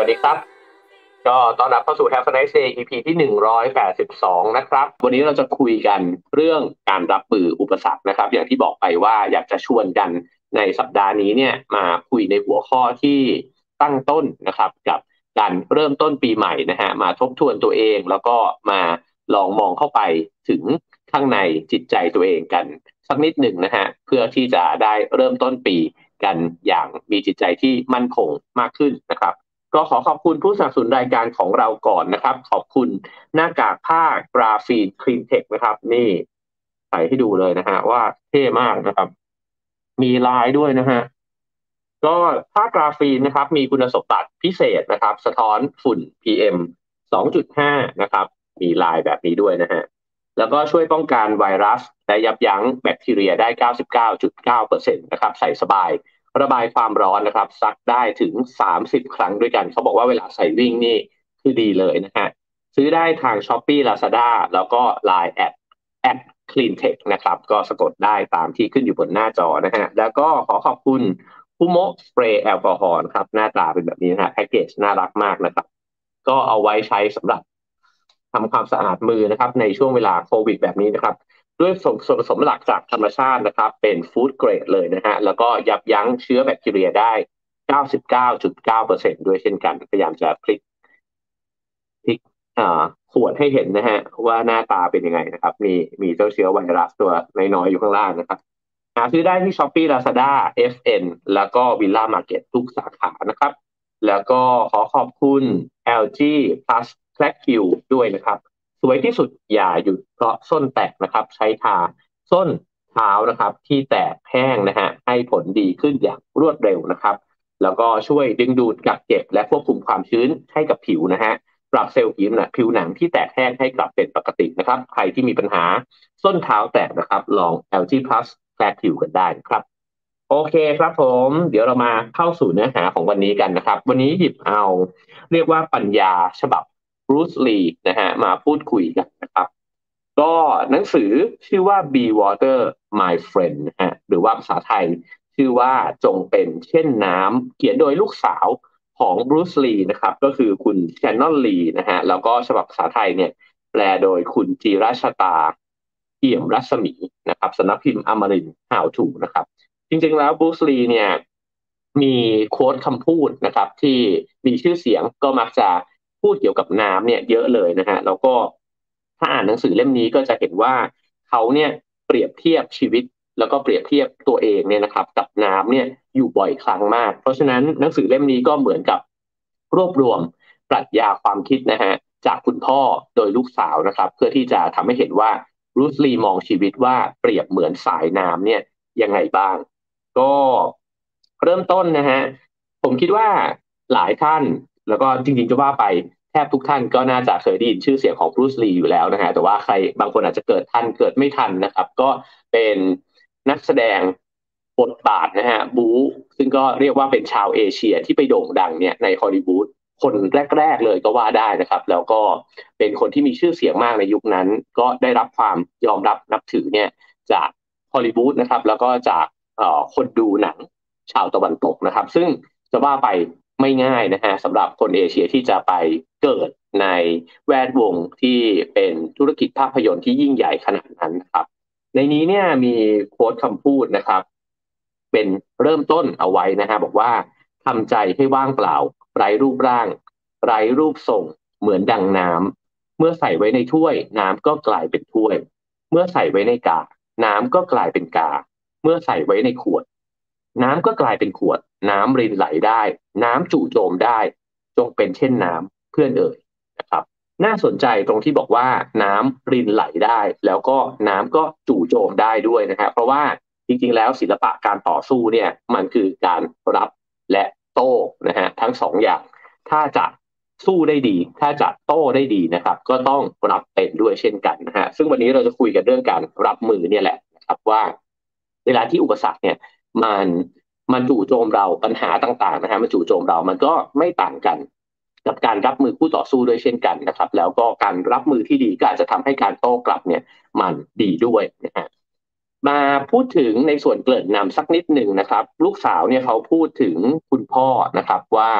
วัสดีครับ ก็ตอนรับเข้าสู่ Have a nice day EP ที่ 182 นะครับ วันนี้เราจะคุยกันเรื่องการรับมืออุปสรรคนะครับ อย่างที่บอกไปว่าอยากจะชวนกันในสัปดาห์นี้เนี่ยมาคุยในหัวข้อที่ตั้งต้นนะครับกับการเริ่มต้นปีใหม่นะฮะมาทบทวนตัวเองแล้วก็มาลองมองเข้าไปถึงข้างในจิตใจตัวเองกัน สักนิดหนึ่งนะฮะเพื่อที่จะได้เริ่มต้นปีกันอย่างมีจิตใจที่มั่นคงมากขึ้นนะครับ ก็ขอขอบคุณผู้สนับสนุนรายการของเราก่อนนะครับ ขอบคุณหน้ากากผ้ากราฟีนคลีนเทคนะครับ นี่ใส่ให้ดูเลยนะฮะว่าเท่มากนะครับ มีลายด้วยนะฮะก็ผ้ากราฟีนนะครับ มีคุณสมบัติพิเศษนะครับ สะท้อนฝุ่น PM 2.5 นะครับ มีลายแบบนี้ด้วยนะฮะแล้วก็ช่วยป้องกันไวรัส และยับยั้งแบคทีเรียได้ 99.9%นะครับ ใส่สบาย ระบายความร้อนนะครับ ซักได้ถึง 30 ครั้งด้วยกัน เขาบอกว่าเวลาใส่วิ่งนี่คือดีเลยนะฮะซื้อได้ทาง Shopee Lazada แล้วก็ Line add add Cleantech นะครับ ก็สะกดได้ตามที่ขึ้นอยู่บนหน้าจอนะฮะแล้วก็ขอขอบคุณคูโมสเปรย์แอลกอฮอล์ครับ หน้าตาเป็นแบบนี้นะฮะแพ็กเกจน่ารักมากนะครับ ก็เอาไว้ใช้สำหรับทำความสะอาดมือนะครับ ในช่วงเวลาโควิดแบบนี้นะครับ ด้วยส่วนผสมหลักจากธรรมชาตินะครับ เป็นฟู้ดเกรดเลยนะฮะ แล้วก็ยับยั้งเชื้อแบคทีเรียได้ 99.9%ด้วยเช่นกัน พยายามจะพลิกพลิกขวดให้เห็นนะฮะ ว่าหน้าตาเป็นยังไงนะครับ มีมีเจ้าเชื้อไวรัสตัวน้อยๆอยู่ข้างล่างนะครับหาซื้อได้ที่ s h อ p e e Lazada FN แล้วก็ Villa Market ทุกสาขานะครับ แล้วก็ขอขอบคุณ LG Plus แลกคิวด้วยนะครับ สวยที่สุดอย่าหยุดเพราะส้นแตกนะครับ ใช้ทาส้นเท้านะครับ ที่แตกแห้งนะฮะให้ผลดีขึ้นอย่างรวดเร็วนะครับ แล้วก็ช่วยดึงดูดกักเก็บ และควบคุมความชื้นให้กับผิวนะฮะปรับเซลล์ผิวนะผิวหนังที่แตกแห้งให้กลับเป็นปกตินะครับ ใครที่มีปัญหาส้นเท้าแตกนะครับ ลอง LG Plus แคลคิวกันได้ครับโอเคครับผม เดี๋ยวเรามาเข้าสู่เนื้อหาของวันนี้กันนะครับ วันนี้หยิบเอา เรียกว่าปัญญาฉบับ รูซลีนะฮะมาพูดคุยกันนะครับ ก็หนังสือชื่อว่า Be Water My Friend นะฮะหรือว่าภาษาไทยชื่อว่าจงเป็นเช่นน้ำเขียนโดยลูกสาวของบรูซลีนะครับ ก็คือคุณแชนนอนลีนะฮะแล้วก็ฉบับภาษาไทยเนี่ยแปลโดยคุณจีราชตาเอี่ยมรัศมีนะครับสนักพิมพ์อมรินฮาวทูนะครับ จริงๆแล้วบรูซลีเนี่ยมีโค้ดคำพูดนะครับ ที่มีชื่อเสียงก็มักจะ พูดเกี่ยวกับน้ำเนี่ยเยอะเลยนะฮะแล้วก็ถ้าอ่านหนังสือเล่มนี้ก็จะเห็นว่าเขาเนี่ยเปรียบเทียบชีวิต แล้วก็เปรียบเทียบตัวเองเนี่ยนะครับ กับน้ำเนี่ยอยู่บ่อยครั้งมาก เพราะฉะนั้นหนังสือเล่มนี้ก็เหมือนกับรวบรวมปรัชญาความคิดนะฮะจากคุณพ่อโดยลูกสาวนะครับ เพื่อที่จะทำให้เห็นว่ารูสลีมองชีวิตว่าเปรียบเหมือนสายน้ำเนี่ยยังไงบ้าง ก็เริ่มต้นนะฮะผมคิดว่าหลายท่าน แล้วก็จริงๆจะว่าไปแทบทุกท่านก็น่าจะเคยได้ยินชื่อเสียงของบรูซลีอยู่แล้วนะฮะแต่ว่าใครบางคนอาจจะเกิดทันเกิดไม่ทันนะครับ ก็เป็นนักแสดงบทบาทนะฮะบูซึ่งก็เรียกว่าเป็นชาวเอเชียที่ไปโด่งดังเนี่ยในฮอลลีวูดคนแรก ๆ เลยก็ว่าได้นะครับ แล้วก็เป็นคนที่มีชื่อเสียงมากในยุคนั้น ก็ได้รับความยอมรับนับถือเนี่ยจากฮอลลีวูดนะครับ แล้วก็จากคนดูหนังชาวตะวันตกนะครับ ซึ่งจะว่าไป ไม่ง่ายนะฮะสำหรับคนเอเชียที่จะไปเกิดในแวดวงที่เป็นธุรกิจภาพยนตร์ที่ยิ่งใหญ่ขนาดนั้นนะครับ ในนี้เนี่ยมีโค้ดคำพูดนะครับ เป็นเริ่มต้นเอาไว้นะฮะบอกว่าทำใจให้ว่างเปล่า ไร้รูปร่าง ไร้รูปทรง เหมือนดังน้ำเมื่อใส่ไว้ในถ้วย น้ำก็กลายเป็นถ้วย เมื่อใส่ไว้ในกา น้ำก็กลายเป็นกา เมื่อใส่ไว้ในขวด น้ำก็กลายเป็นขวด น้ำรินไหลได้ น้ำจู่โจมได้ จงเป็นเช่นน้ำเพื่อนเอ่ยนะครับ น่าสนใจตรงที่บอกว่าน้ำรินไหลได้ แล้วก็น้ำก็จู่โจมได้ด้วยนะครับเพราะว่าจริงๆ แล้วศิลปะการต่อสู้เนี่ยมันคือการรับและโต้นะฮะทั้งสองอย่าง ถ้าจะสู้ได้ดี ถ้าจะโต้ได้ดีนะครับ ก็ต้องรับเป็นด้วยเช่นกันนะฮะซึ่งวันนี้เราจะคุยกันเรื่องการรับมือเนี่ยแหละนะครับว่า เวลาที่อุปสรรคเนี่ย มันมันจู่โจมเราปัญหาต่างๆนะฮะมันจู่โจมเรามันก็ไม่ต่างกัน กับการรับมือคู่ต่อสู้ด้วยเช่นกันนะครับ แล้วก็การรับมือที่ดีก็อาจจะทำให้การโต้กลับเนี่ย มันดีด้วยนะฮะมาพูดถึงในส่วนเกริ่นนำสักนิดหนึ่งนะครับ ลูกสาวเนี่ยเขาพูดถึงคุณพ่อนะครับว่า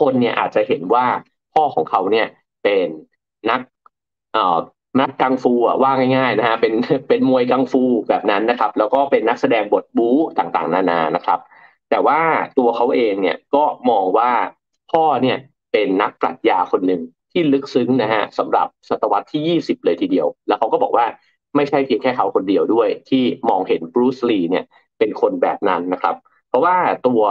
คนเนี่ยอาจจะเห็นว่าพ่อของเขาเนี่ยเป็นนักเอ่อ นักกังฟูอะว่าง่ายๆนะฮะเป็นเป็นมวยกังฟูแบบนั้นนะครับ แล้วก็เป็นนักแสดงบทบู๊ต่างๆ นานานะครับ แต่ว่าตัวเขาเองเนี่ยก็มองว่าพ่อเนี่ยเป็นนักปรัชญาคนหนึ่งที่ลึกซึ้งนะฮะสำหรับศตวรรษที่ 20 เลยทีเดียว แล้วเขาก็บอกว่าไม่ใช่เพียงแค่เขาคนเดียวด้วย ที่มองเห็นบรูซลีเนี่ยเป็นคนแบบนั้นนะครับ เพราะว่าตัว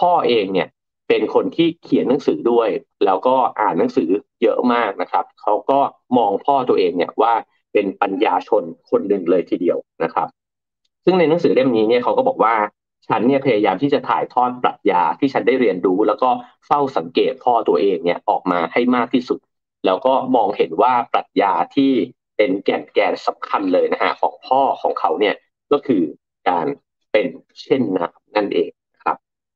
พ่อเองเนี่ย เป็นคนที่เขียนหนังสือด้วย แล้วก็อ่านหนังสือเยอะมากนะครับเขาก็มองพ่อตัวเองเนี่ยว่าเป็นปัญญาชนคนหนึ่งเลยทีเดียวนะครับ ซึ่งในหนังสือเล่มนี้เนี่ยเขาก็บอกว่าฉันเนี่ยพยายามที่จะถ่ายทอดปรัชญาที่ฉันได้เรียนรู้ แล้วก็เฝ้าสังเกตพ่อตัวเองเนี่ยออกมาให้มากที่สุด แล้วก็มองเห็นว่าปรัชญาที่เป็นแก่นแกนสำคัญเลยนะฮะของพ่อของเขาเนี่ยก็คือการเป็นเช่นนั้นนั่นเอง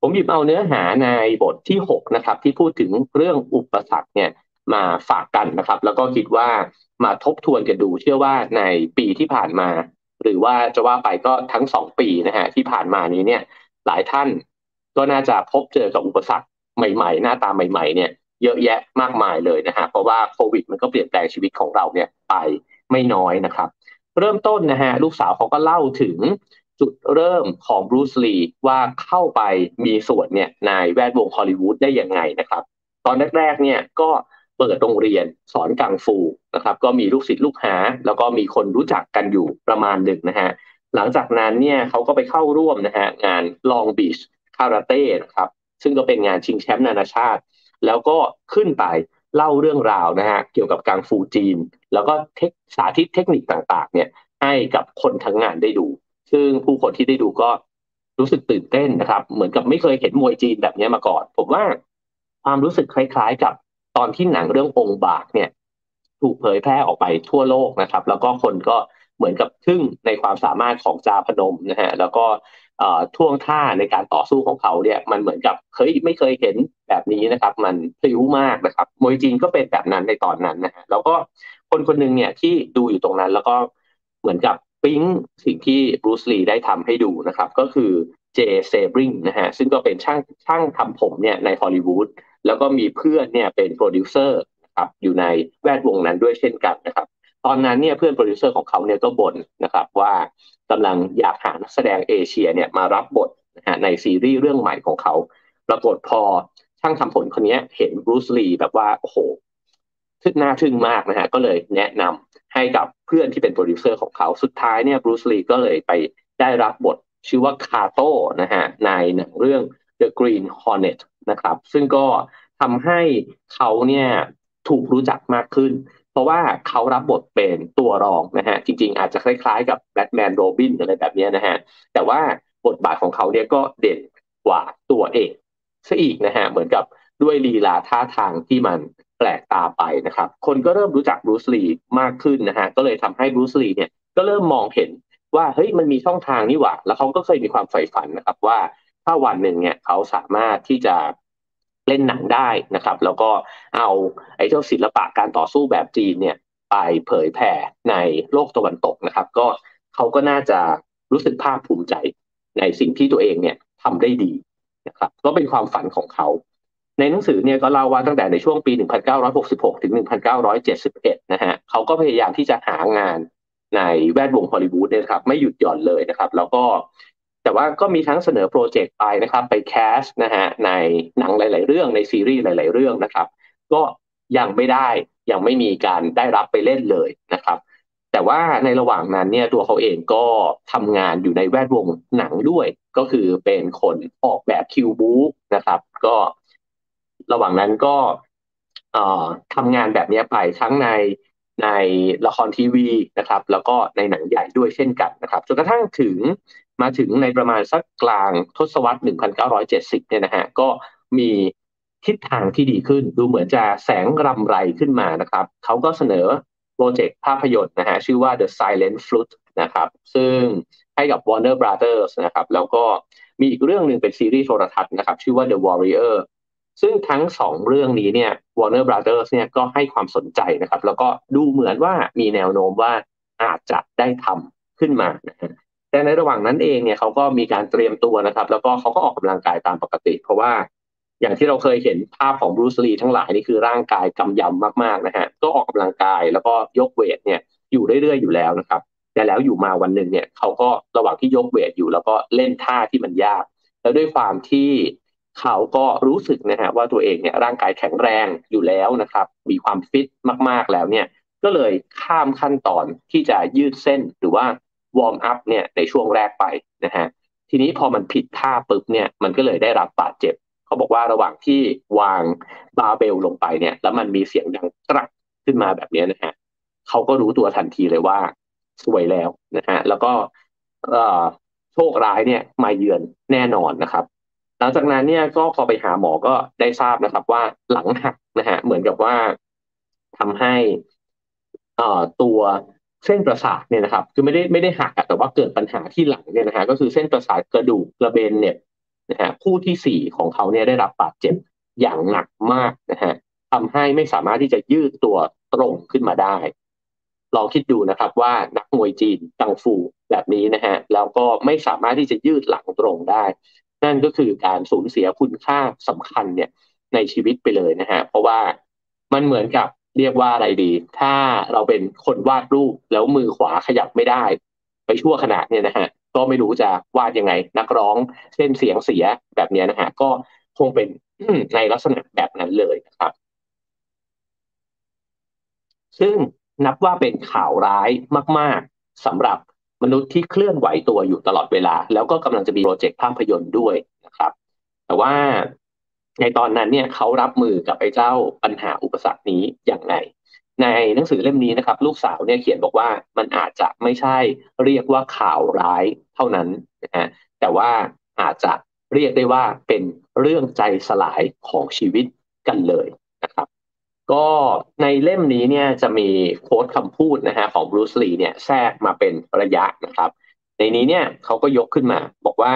ผมหยิบเอาเนื้อหาในบทที่ 6 นะครับ ที่พูดถึงเรื่องอุปสรรคเนี่ยมาฝากกันนะครับ แล้วก็คิดว่ามาทบทวนกันดู เชื่อว่าในปีที่ผ่านมา หรือว่าจะว่าไปก็ทั้งสองปีนะฮะที่ผ่านมานี้เนี่ย หลายท่านก็น่าจะพบเจอกับอุปสรรคใหม่ๆ หน้าตาใหม่ ๆ เนี่ย เยอะแยะมากมายเลยนะฮะเพราะว่าโควิด มันก็เปลี่ยนแปลงชีวิตของเราเนี่ยไปไม่น้อยนะครับ เริ่มต้นนะฮะลูกสาวเขาก็เล่าถึง จุดเริ่มของบรูซลีว่าเข้าไปมีส่วนเนี่ยในแวดวงฮอลลีวูดได้ยังไงนะครับ ตอนแรกๆเนี่ยก็เปิดโรงเรียนสอนกังฟูนะครับก็มีลูกศิษย์ลูกหา แล้วก็มีคนรู้จักกันอยู่ประมาณหนึ่งนะฮะหลังจากนั้นเนี่ยเขาก็ไปเข้าร่วมนะฮะงานลองบีชคาราเต้นะครับซึ่งก็เป็นงานชิงแชมป์นานาชาติ แล้วก็ขึ้นไปเล่าเรื่องราวนะฮะเกี่ยวกับกังฟูจีน แล้วก็สาธิตเทคนิคต่างๆเนี่ยให้กับคนทั้งงานได้ดู ซึ่งผู้คนที่ได้ดูก็รู้สึกตื่นเต้นนะครับ เหมือนกับไม่เคยเห็นมวยจีนแบบนี้มาก่อน ผมว่าความรู้สึกคล้าย ๆ กับตอนที่หนังเรื่ององค์บากเนี่ย ถูกเผยแพร่ออกไปทั่วโลกนะครับ แล้วก็คนก็เหมือนกับทึ่งในความสามารถของจาพนมนะฮะแล้วก็ท่วงท่าในการต่อสู้ของเขาเนี่ย มันเหมือนกับเฮ้ยไม่เคยเห็นแบบนี้นะครับ มันพลิ้วมากนะครับมวยจีนก็เป็นแบบนั้นในตอนนั้นนะฮะแล้วก็คนคนหนึ่งเนี่ยที่ดูอยู่ตรงนั้นแล้วก็เหมือนกับ ปิ๊งสิ่งที่บรูซลีได้ทำให้ดูนะครับ ก็คือเจเซบริงนะฮะซึ่งก็เป็นช่างช่างทำผมเนี่ยในฮอลลีวูดแล้วก็มีเพื่อนเนี่ยเป็นโปรดิวเซอร์นะครับอยู่ในแวดวงนั้นด้วยเช่นกันนะครับ ตอนนั้นเนี่ยเพื่อนโปรดิวเซอร์ของเขาเนี่ยก็บ่นนะครับว่ากำลังอยากหานักแสดงเอเชียเนี่ยมารับบทนะฮะในซีรีส์เรื่องใหม่ของเขา ปรากฏพอช่างทำผมคนนี้เห็นบรูซลีแบบว่าโอ้โหทึ่น่าทึ่งมากนะฮะก็เลยแนะนำ ให้กับเพื่อนที่เป็นโปรดิวเซอร์ของเขา สุดท้ายเนี่ยบรูซลีก็เลยไปได้รับบทชื่อว่าคาโต้นะฮะในหนังเรื่อง The Green Hornet นะครับ ซึ่งก็ทำให้เขาเนี่ยถูกรู้จักมากขึ้น เพราะว่าเขารับบทเป็นตัวรองนะฮะจริงๆ อาจจะคล้ายๆกับแบทแมนโรบินอะไรแบบนี้นะฮะแต่ว่าบทบาทของเขาเนี่ยก็เด่นกว่าตัวเอกซะอีกนะฮะเหมือนกับด้วยลีลาท่าทางที่มัน แปลกตาไปนะครับ คนก็เริ่มรู้จักบรูซลีมากขึ้นนะฮะก็เลยทำให้บรูซลีเนี่ยก็เริ่มมองเห็นว่าเฮ้ยมันมีช่องทางนี่หว่า แล้วเขาก็เคยมีความใฝ่ฝันนะครับว่าถ้าวันหนึ่งเนี่ยเขาสามารถที่จะเล่นหนังได้นะครับ แล้วก็เอาไอ้เจ้าศิลปะการต่อสู้แบบจีนเนี่ยไปเผยแผ่ในโลกตะวันตกนะครับ ก็เขาก็น่าจะรู้สึกภาคภูมิใจในสิ่งที่ตัวเองเนี่ยทำได้ดีนะครับ ก็เป็นความฝันของเขา ในหนังสือเนี่ยก็เล่าว่าตั้งแต่ในช่วงปี 1966 ถึง 1971 นะฮะเขาก็พยายามที่จะหางานในแวดวงฮอลลีวูดเนี่ยครับไม่หยุดหย่อนเลยนะครับ แล้วก็แต่ว่าก็มีทั้งเสนอโปรเจกต์ไปนะครับ ไปแคสนะฮะในหนังหลาย ๆ เรื่องในซีรีส์หลาย ๆ เรื่องนะครับ ก็ยังไม่ได้ยังไม่มีการได้รับไปเล่นเลยนะครับ แต่ว่าในระหว่างนั้นเนี่ยตัวเขาเองก็ทำงานอยู่ในแวดวงหนังด้วย ก็คือเป็นคนออกแบบคิวบูนะครับ ก็ ระหว่างนั้นก็ทำงานแบบนี้ไปทั้งในในละครทีวีนะครับ แล้วก็ในหนังใหญ่ด้วยเช่นกันนะครับจนกระทั่งถึงมาถึงในประมาณสักกลางทศวรรษ 1970 เนี่ยนะฮะก็มีทิศทางที่ดีขึ้น ดูเหมือนจะแสงรำไรขึ้นมานะครับเขาก็เสนอโปรเจกต์ภาพยนตร์นะฮะชื่อว่า The Silent Flute นะครับ ซึ่งให้กับ Warner Brothers นะครับ แล้วก็มีอีกเรื่องหนึ่งเป็นซีรีส์โทรทัศน์นะครับ ชื่อว่า The Warrior ซึ่งทั้งสองเรื่องนี้เนี่ย Warner Brothers เนี่ยก็ให้ความสนใจนะครับ แล้วก็ดูเหมือนว่ามีแนวโน้มว่าอาจจะได้ทำขึ้นมานะฮะแต่ในระหว่างนั้นเองเนี่ยเขาก็มีการเตรียมตัวนะครับ แล้วก็เขาก็ออกกำลังกายตามปกติ เพราะว่าอย่างที่เราเคยเห็นภาพของบรูซลีทั้งหลายนี่คือร่างกายกำยำมากๆนะฮะก็ออกกำลังกายแล้วก็ยกเวทเนี่ยอยู่เรื่อยๆอยู่แล้วนะครับแต่แล้วอยู่มาวันหนึ่งเนี่ยเขาก็ระหว่างที่ยกเวทอยู่ แล้วก็เล่นท่าที่มันยาก แล้วด้วยความที่ เขาก็รู้สึกนะฮะว่าตัวเองเนี่ยร่างกายแข็งแรงอยู่แล้วนะครับ มีความฟิตมากๆแล้วเนี่ยก็เลยข้ามขั้นตอนที่จะยืดเส้นหรือว่าวอร์มอัพเนี่ยในช่วงแรกไปนะฮะทีนี้พอมันผิดท่าปุ๊บเนี่ยมันก็เลยได้รับบาดเจ็บ เขาบอกว่าระหว่างที่วางบาเบลลงไปเนี่ย แล้วมันมีเสียงดังตรักขึ้นมาแบบนี้นะฮะเขาก็รู้ตัวทันทีเลยว่าสวยแล้วนะฮะแล้วก็โชคร้ายเนี่ยมาเยือนแน่นอนนะครับ หลังจากนั้นเนี่ยก็พอไปหาหมอก็ได้ทราบนะครับ ว่าหลังหักนะฮะเหมือนกับว่าทำให้ตัวเส้นประสาทเนี่ยนะครับ คือไม่ได้ไม่ได้หักแต่ว่าเกิดปัญหาที่หลังเนี่ยนะฮะก็คือเส้นประสาทกระดูกกระเบนเนี่ยนะฮะคู่ที่สี่ของเขาเนี่ยได้รับบาดเจ็บอย่างหนักมากนะฮะทำให้ไม่สามารถที่จะยืดตัวตรงขึ้นมาได้ลองคิดดูนะครับว่านักมวยจีนกังฟูแบบนี้นะฮะแล้วก็ไม่สามารถที่จะยืดหลังตรงได้ นั่นก็คือการสูญเสียคุณค่าสำคัญเนี่ยในชีวิตไปเลยนะฮะเพราะว่ามันเหมือนกับเรียกว่าอะไรดี ถ้าเราเป็นคนวาดรูปแล้วมือขวาขยับไม่ได้ ไปชั่วขณะเนี่ยนะฮะก็ไม่รู้จะวาดยังไง นักร้องเส้นเสียงเสียแบบนี้นะฮะก็คงเป็นในลักษณะแบบนั้นเลยนะครับ ซึ่งนับว่าเป็นข่าวร้ายมาก ๆสำหรับ มนุษย์ที่เคลื่อนไหวตัวอยู่ตลอดเวลา แล้วก็กำลังจะมีโปรเจกต์ภาพยนตร์ด้วยนะครับ แต่ว่าในตอนนั้นเนี่ยเขารับมือกับไอ้เจ้าปัญหาอุปสรรคนี้อย่างไรในหนังสือเล่มนี้นะครับ ลูกสาวเนี่ยเขียนบอกว่ามันอาจจะไม่ใช่เรียกว่าข่าวร้ายเท่านั้นนะฮะแต่ว่าอาจจะเรียกได้ว่าเป็นเรื่องใจสลายของชีวิตกันเลย ก็ในเล่มนี้เนี่ยจะมีโค้ดคำพูดนะฮะของบรูซลีเนี่ยแทรกมาเป็นระยะนะครับ ในนี้เนี่ยเขาก็ยกขึ้นมา บอกว่า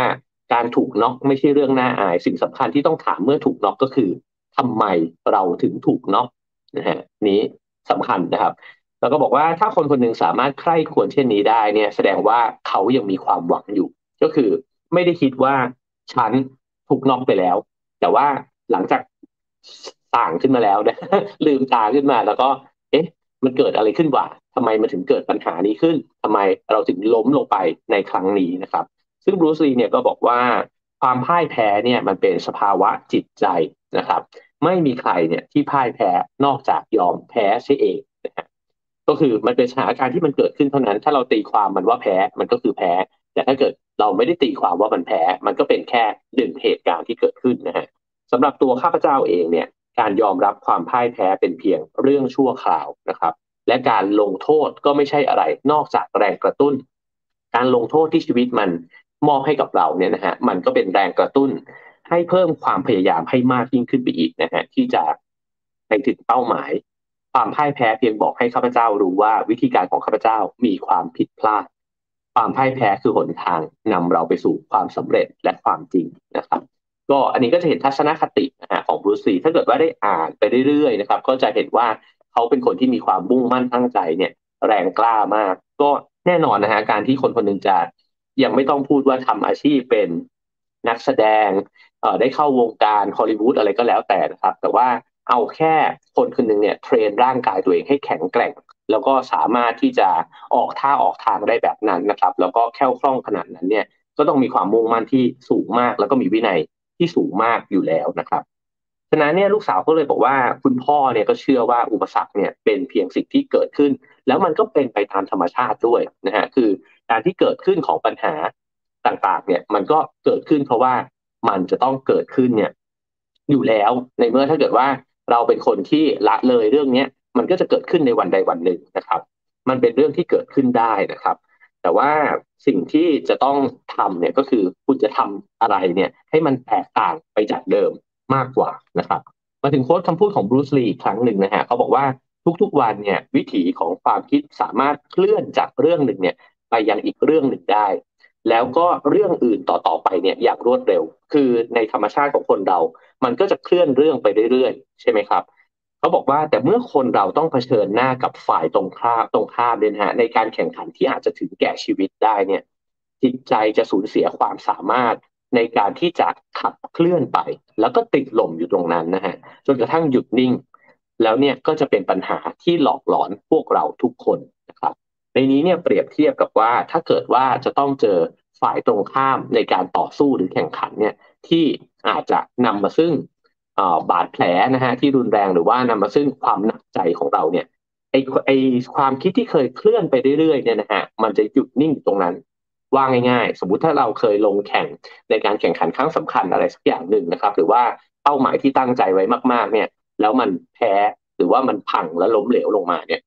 การถูกน็อกไม่ใช่เรื่องน่าอาย สิ่งสำคัญที่ต้องถามเมื่อถูกน็อกก็คือทำไมเราถึงถูกน็อกนะฮะนี้สำคัญนะครับ แล้วก็บอกว่าถ้าคนคนหนึ่งสามารถใคร่ควรเช่นนี้ได้เนี่ยแสดงว่าเขายังมีความหวังอยู่ ก็คือไม่ได้คิดว่าฉันถูกน็อกไปแล้ว แต่ว่าหลังจาก ต่างขึ้นมาแล้วนะลืมตาขึ้นมาแล้วก็ เอ๊ะ มันเกิดอะไรขึ้นวะทำไมมันถึงเกิดปัญหานี้ขึ้นทำไมเราถึงล้มลงไปในครั้งนี้นะครับ ซึ่งบรูซลีเนี่ยก็บอกว่าความพ่ายแพ้เนี่ยมันเป็นสภาวะจิตใจนะครับ ไม่มีใครเนี่ยที่พ่ายแพ้นอกจากยอมแพ้ใช่เองนะฮะก็คือมันเป็นสถานการณ์ที่มันเกิดขึ้นเท่านั้น ถ้าเราตีความมันว่าแพ้มันก็คือแพ้ แต่ถ้าเกิดเราไม่ได้ตีความว่ามันแพ้ มันก็เป็นแค่หนึ่งเหตุการณ์ที่เกิดขึ้นนะฮะสำหรับตัวข้าพเจ้าเองเนี่ย การยอมรับความพ่ายแพ้เป็นเพียงเรื่องชั่วคราวนะครับ และการลงโทษก็ไม่ใช่อะไรนอกจากแรงกระตุ้น การลงโทษที่ชีวิตมันมอบให้กับเราเนี่ยนะฮะมันก็เป็นแรงกระตุ้น ให้เพิ่มความพยายามให้มากยิ่งขึ้นไปอีกนะฮะที่จะไปถึงเป้าหมาย ความพ่ายแพ้เพียงบอกให้ข้าพเจ้ารู้ว่าวิธีการของข้าพเจ้ามีความผิดพลาด ความพ่ายแพ้คือหนทางนำเราไปสู่ความสำเร็จและความจริงนะครับ ก็อันนี้ก็จะเห็นทัศนคตินะฮะของบรูซีถ้าเกิดว่าได้อ่านไปเรื่อยๆนะครับก็จะเห็นว่าเขาเป็นคนที่มีความมุ่งมั่นตั้งใจเนี่ยแรงกล้ามาก ก็แน่นอนนะฮะการที่คนคนหนึ่งจะยังไม่ต้องพูดว่าทำอาชีพเป็นนักแสดงเอ่อได้เข้าวงการฮอลลีวูดอะไรก็แล้วแต่นะครับ แต่ว่าเอาแค่คนคนหนึ่งเนี่ยเทรนร่างกายตัวเองให้แข็งแกร่ง แล้วก็สามารถที่จะออกท่าออกทางได้แบบนั้นนะครับ แล้วก็แค่คล่องขนาดนั้นเนี่ยก็ต้องมีความมุ่งมั่นที่สูงมาก แล้วก็มีวินัย ที่สูงมากอยู่แล้วนะครับฉะนั้นเนี่ยลูกสาวก็เลยบอกว่าคุณพ่อเนี่ยก็เชื่อว่าอุปสรรคเนี่ยเป็นเพียงสิ่งที่เกิดขึ้น แล้วมันก็เป็นไปตามธรรมชาติด้วยนะฮะคือการที่เกิดขึ้นของปัญหาต่างๆ เนี่ยมันก็เกิดขึ้นเพราะว่ามันจะต้องเกิดขึ้นเนี่ยอยู่แล้วในเมื่อถ้าเกิดว่าเราเป็นคนที่ละเลยเรื่องเนี้ยมันก็จะเกิดขึ้นในวันใดวันหนึ่งนะครับ มันเป็นเรื่องที่เกิดขึ้นได้นะครับ แต่ว่าสิ่งที่จะต้องทำเนี่ยก็คือคุณจะทำอะไรเนี่ยให้มันแตกต่างไปจากเดิมมากกว่านะครับมาถึงโค้ดคำพูดของบรูซลีครั้งหนึ่งนะฮะเขาบอกว่าทุกๆวันเนี่ยวิถีของความคิดสามารถเคลื่อนจากเรื่องหนึ่งเนี่ยไปยังอีกเรื่องหนึ่งได้ แล้วก็เรื่องอื่นต่อๆไปเนี่ยอย่างรวดเร็ว คือในธรรมชาติของคนเรา มันก็จะเคลื่อนเรื่องไปเรื่อยๆ ใช่ไหมครับ เขาบอกว่าแต่เมื่อคนเราต้องเผชิญหน้ากับฝ่ายตรงข้ามตรงข้ามเลยนะฮะในการแข่งขันที่อาจจะถึงแก่ชีวิตได้เนี่ยจิตใจจะสูญเสียความสามารถในการที่จะขับเคลื่อนไป แล้วก็ติดหล่มอยู่ตรงนั้นนะฮะจนกระทั่งหยุดนิ่ง แล้วเนี่ยก็จะเป็นปัญหาที่หลอกหลอนพวกเราทุกคนนะครับ ในนี้เนี่ยเปรียบเทียบกับว่าถ้าเกิดว่าจะต้องเจอฝ่ายตรงข้ามในการต่อสู้หรือแข่งขันเนี่ยที่อาจจะนำมาซึ่ง บาดแผลนะฮะที่รุนแรงหรือว่านำมาซึ่งความหนักใจของเราเนี่ยไอไอความคิดที่เคยเคลื่อนไปเรื่อยๆเนี่ยนะฮะมันจะหยุดนิ่งตรงนั้นว่าง่ายๆ สมมุติถ้าเราเคยลงแข่งในการแข่งขันครั้งสำคัญอะไรสักอย่างหนึ่งนะครับ หรือว่าเป้าหมายที่ตั้งใจไว้มากๆ เนี่ย แล้วมันแพ้หรือว่ามันพังและล้มเหลวลงมาเนี่ย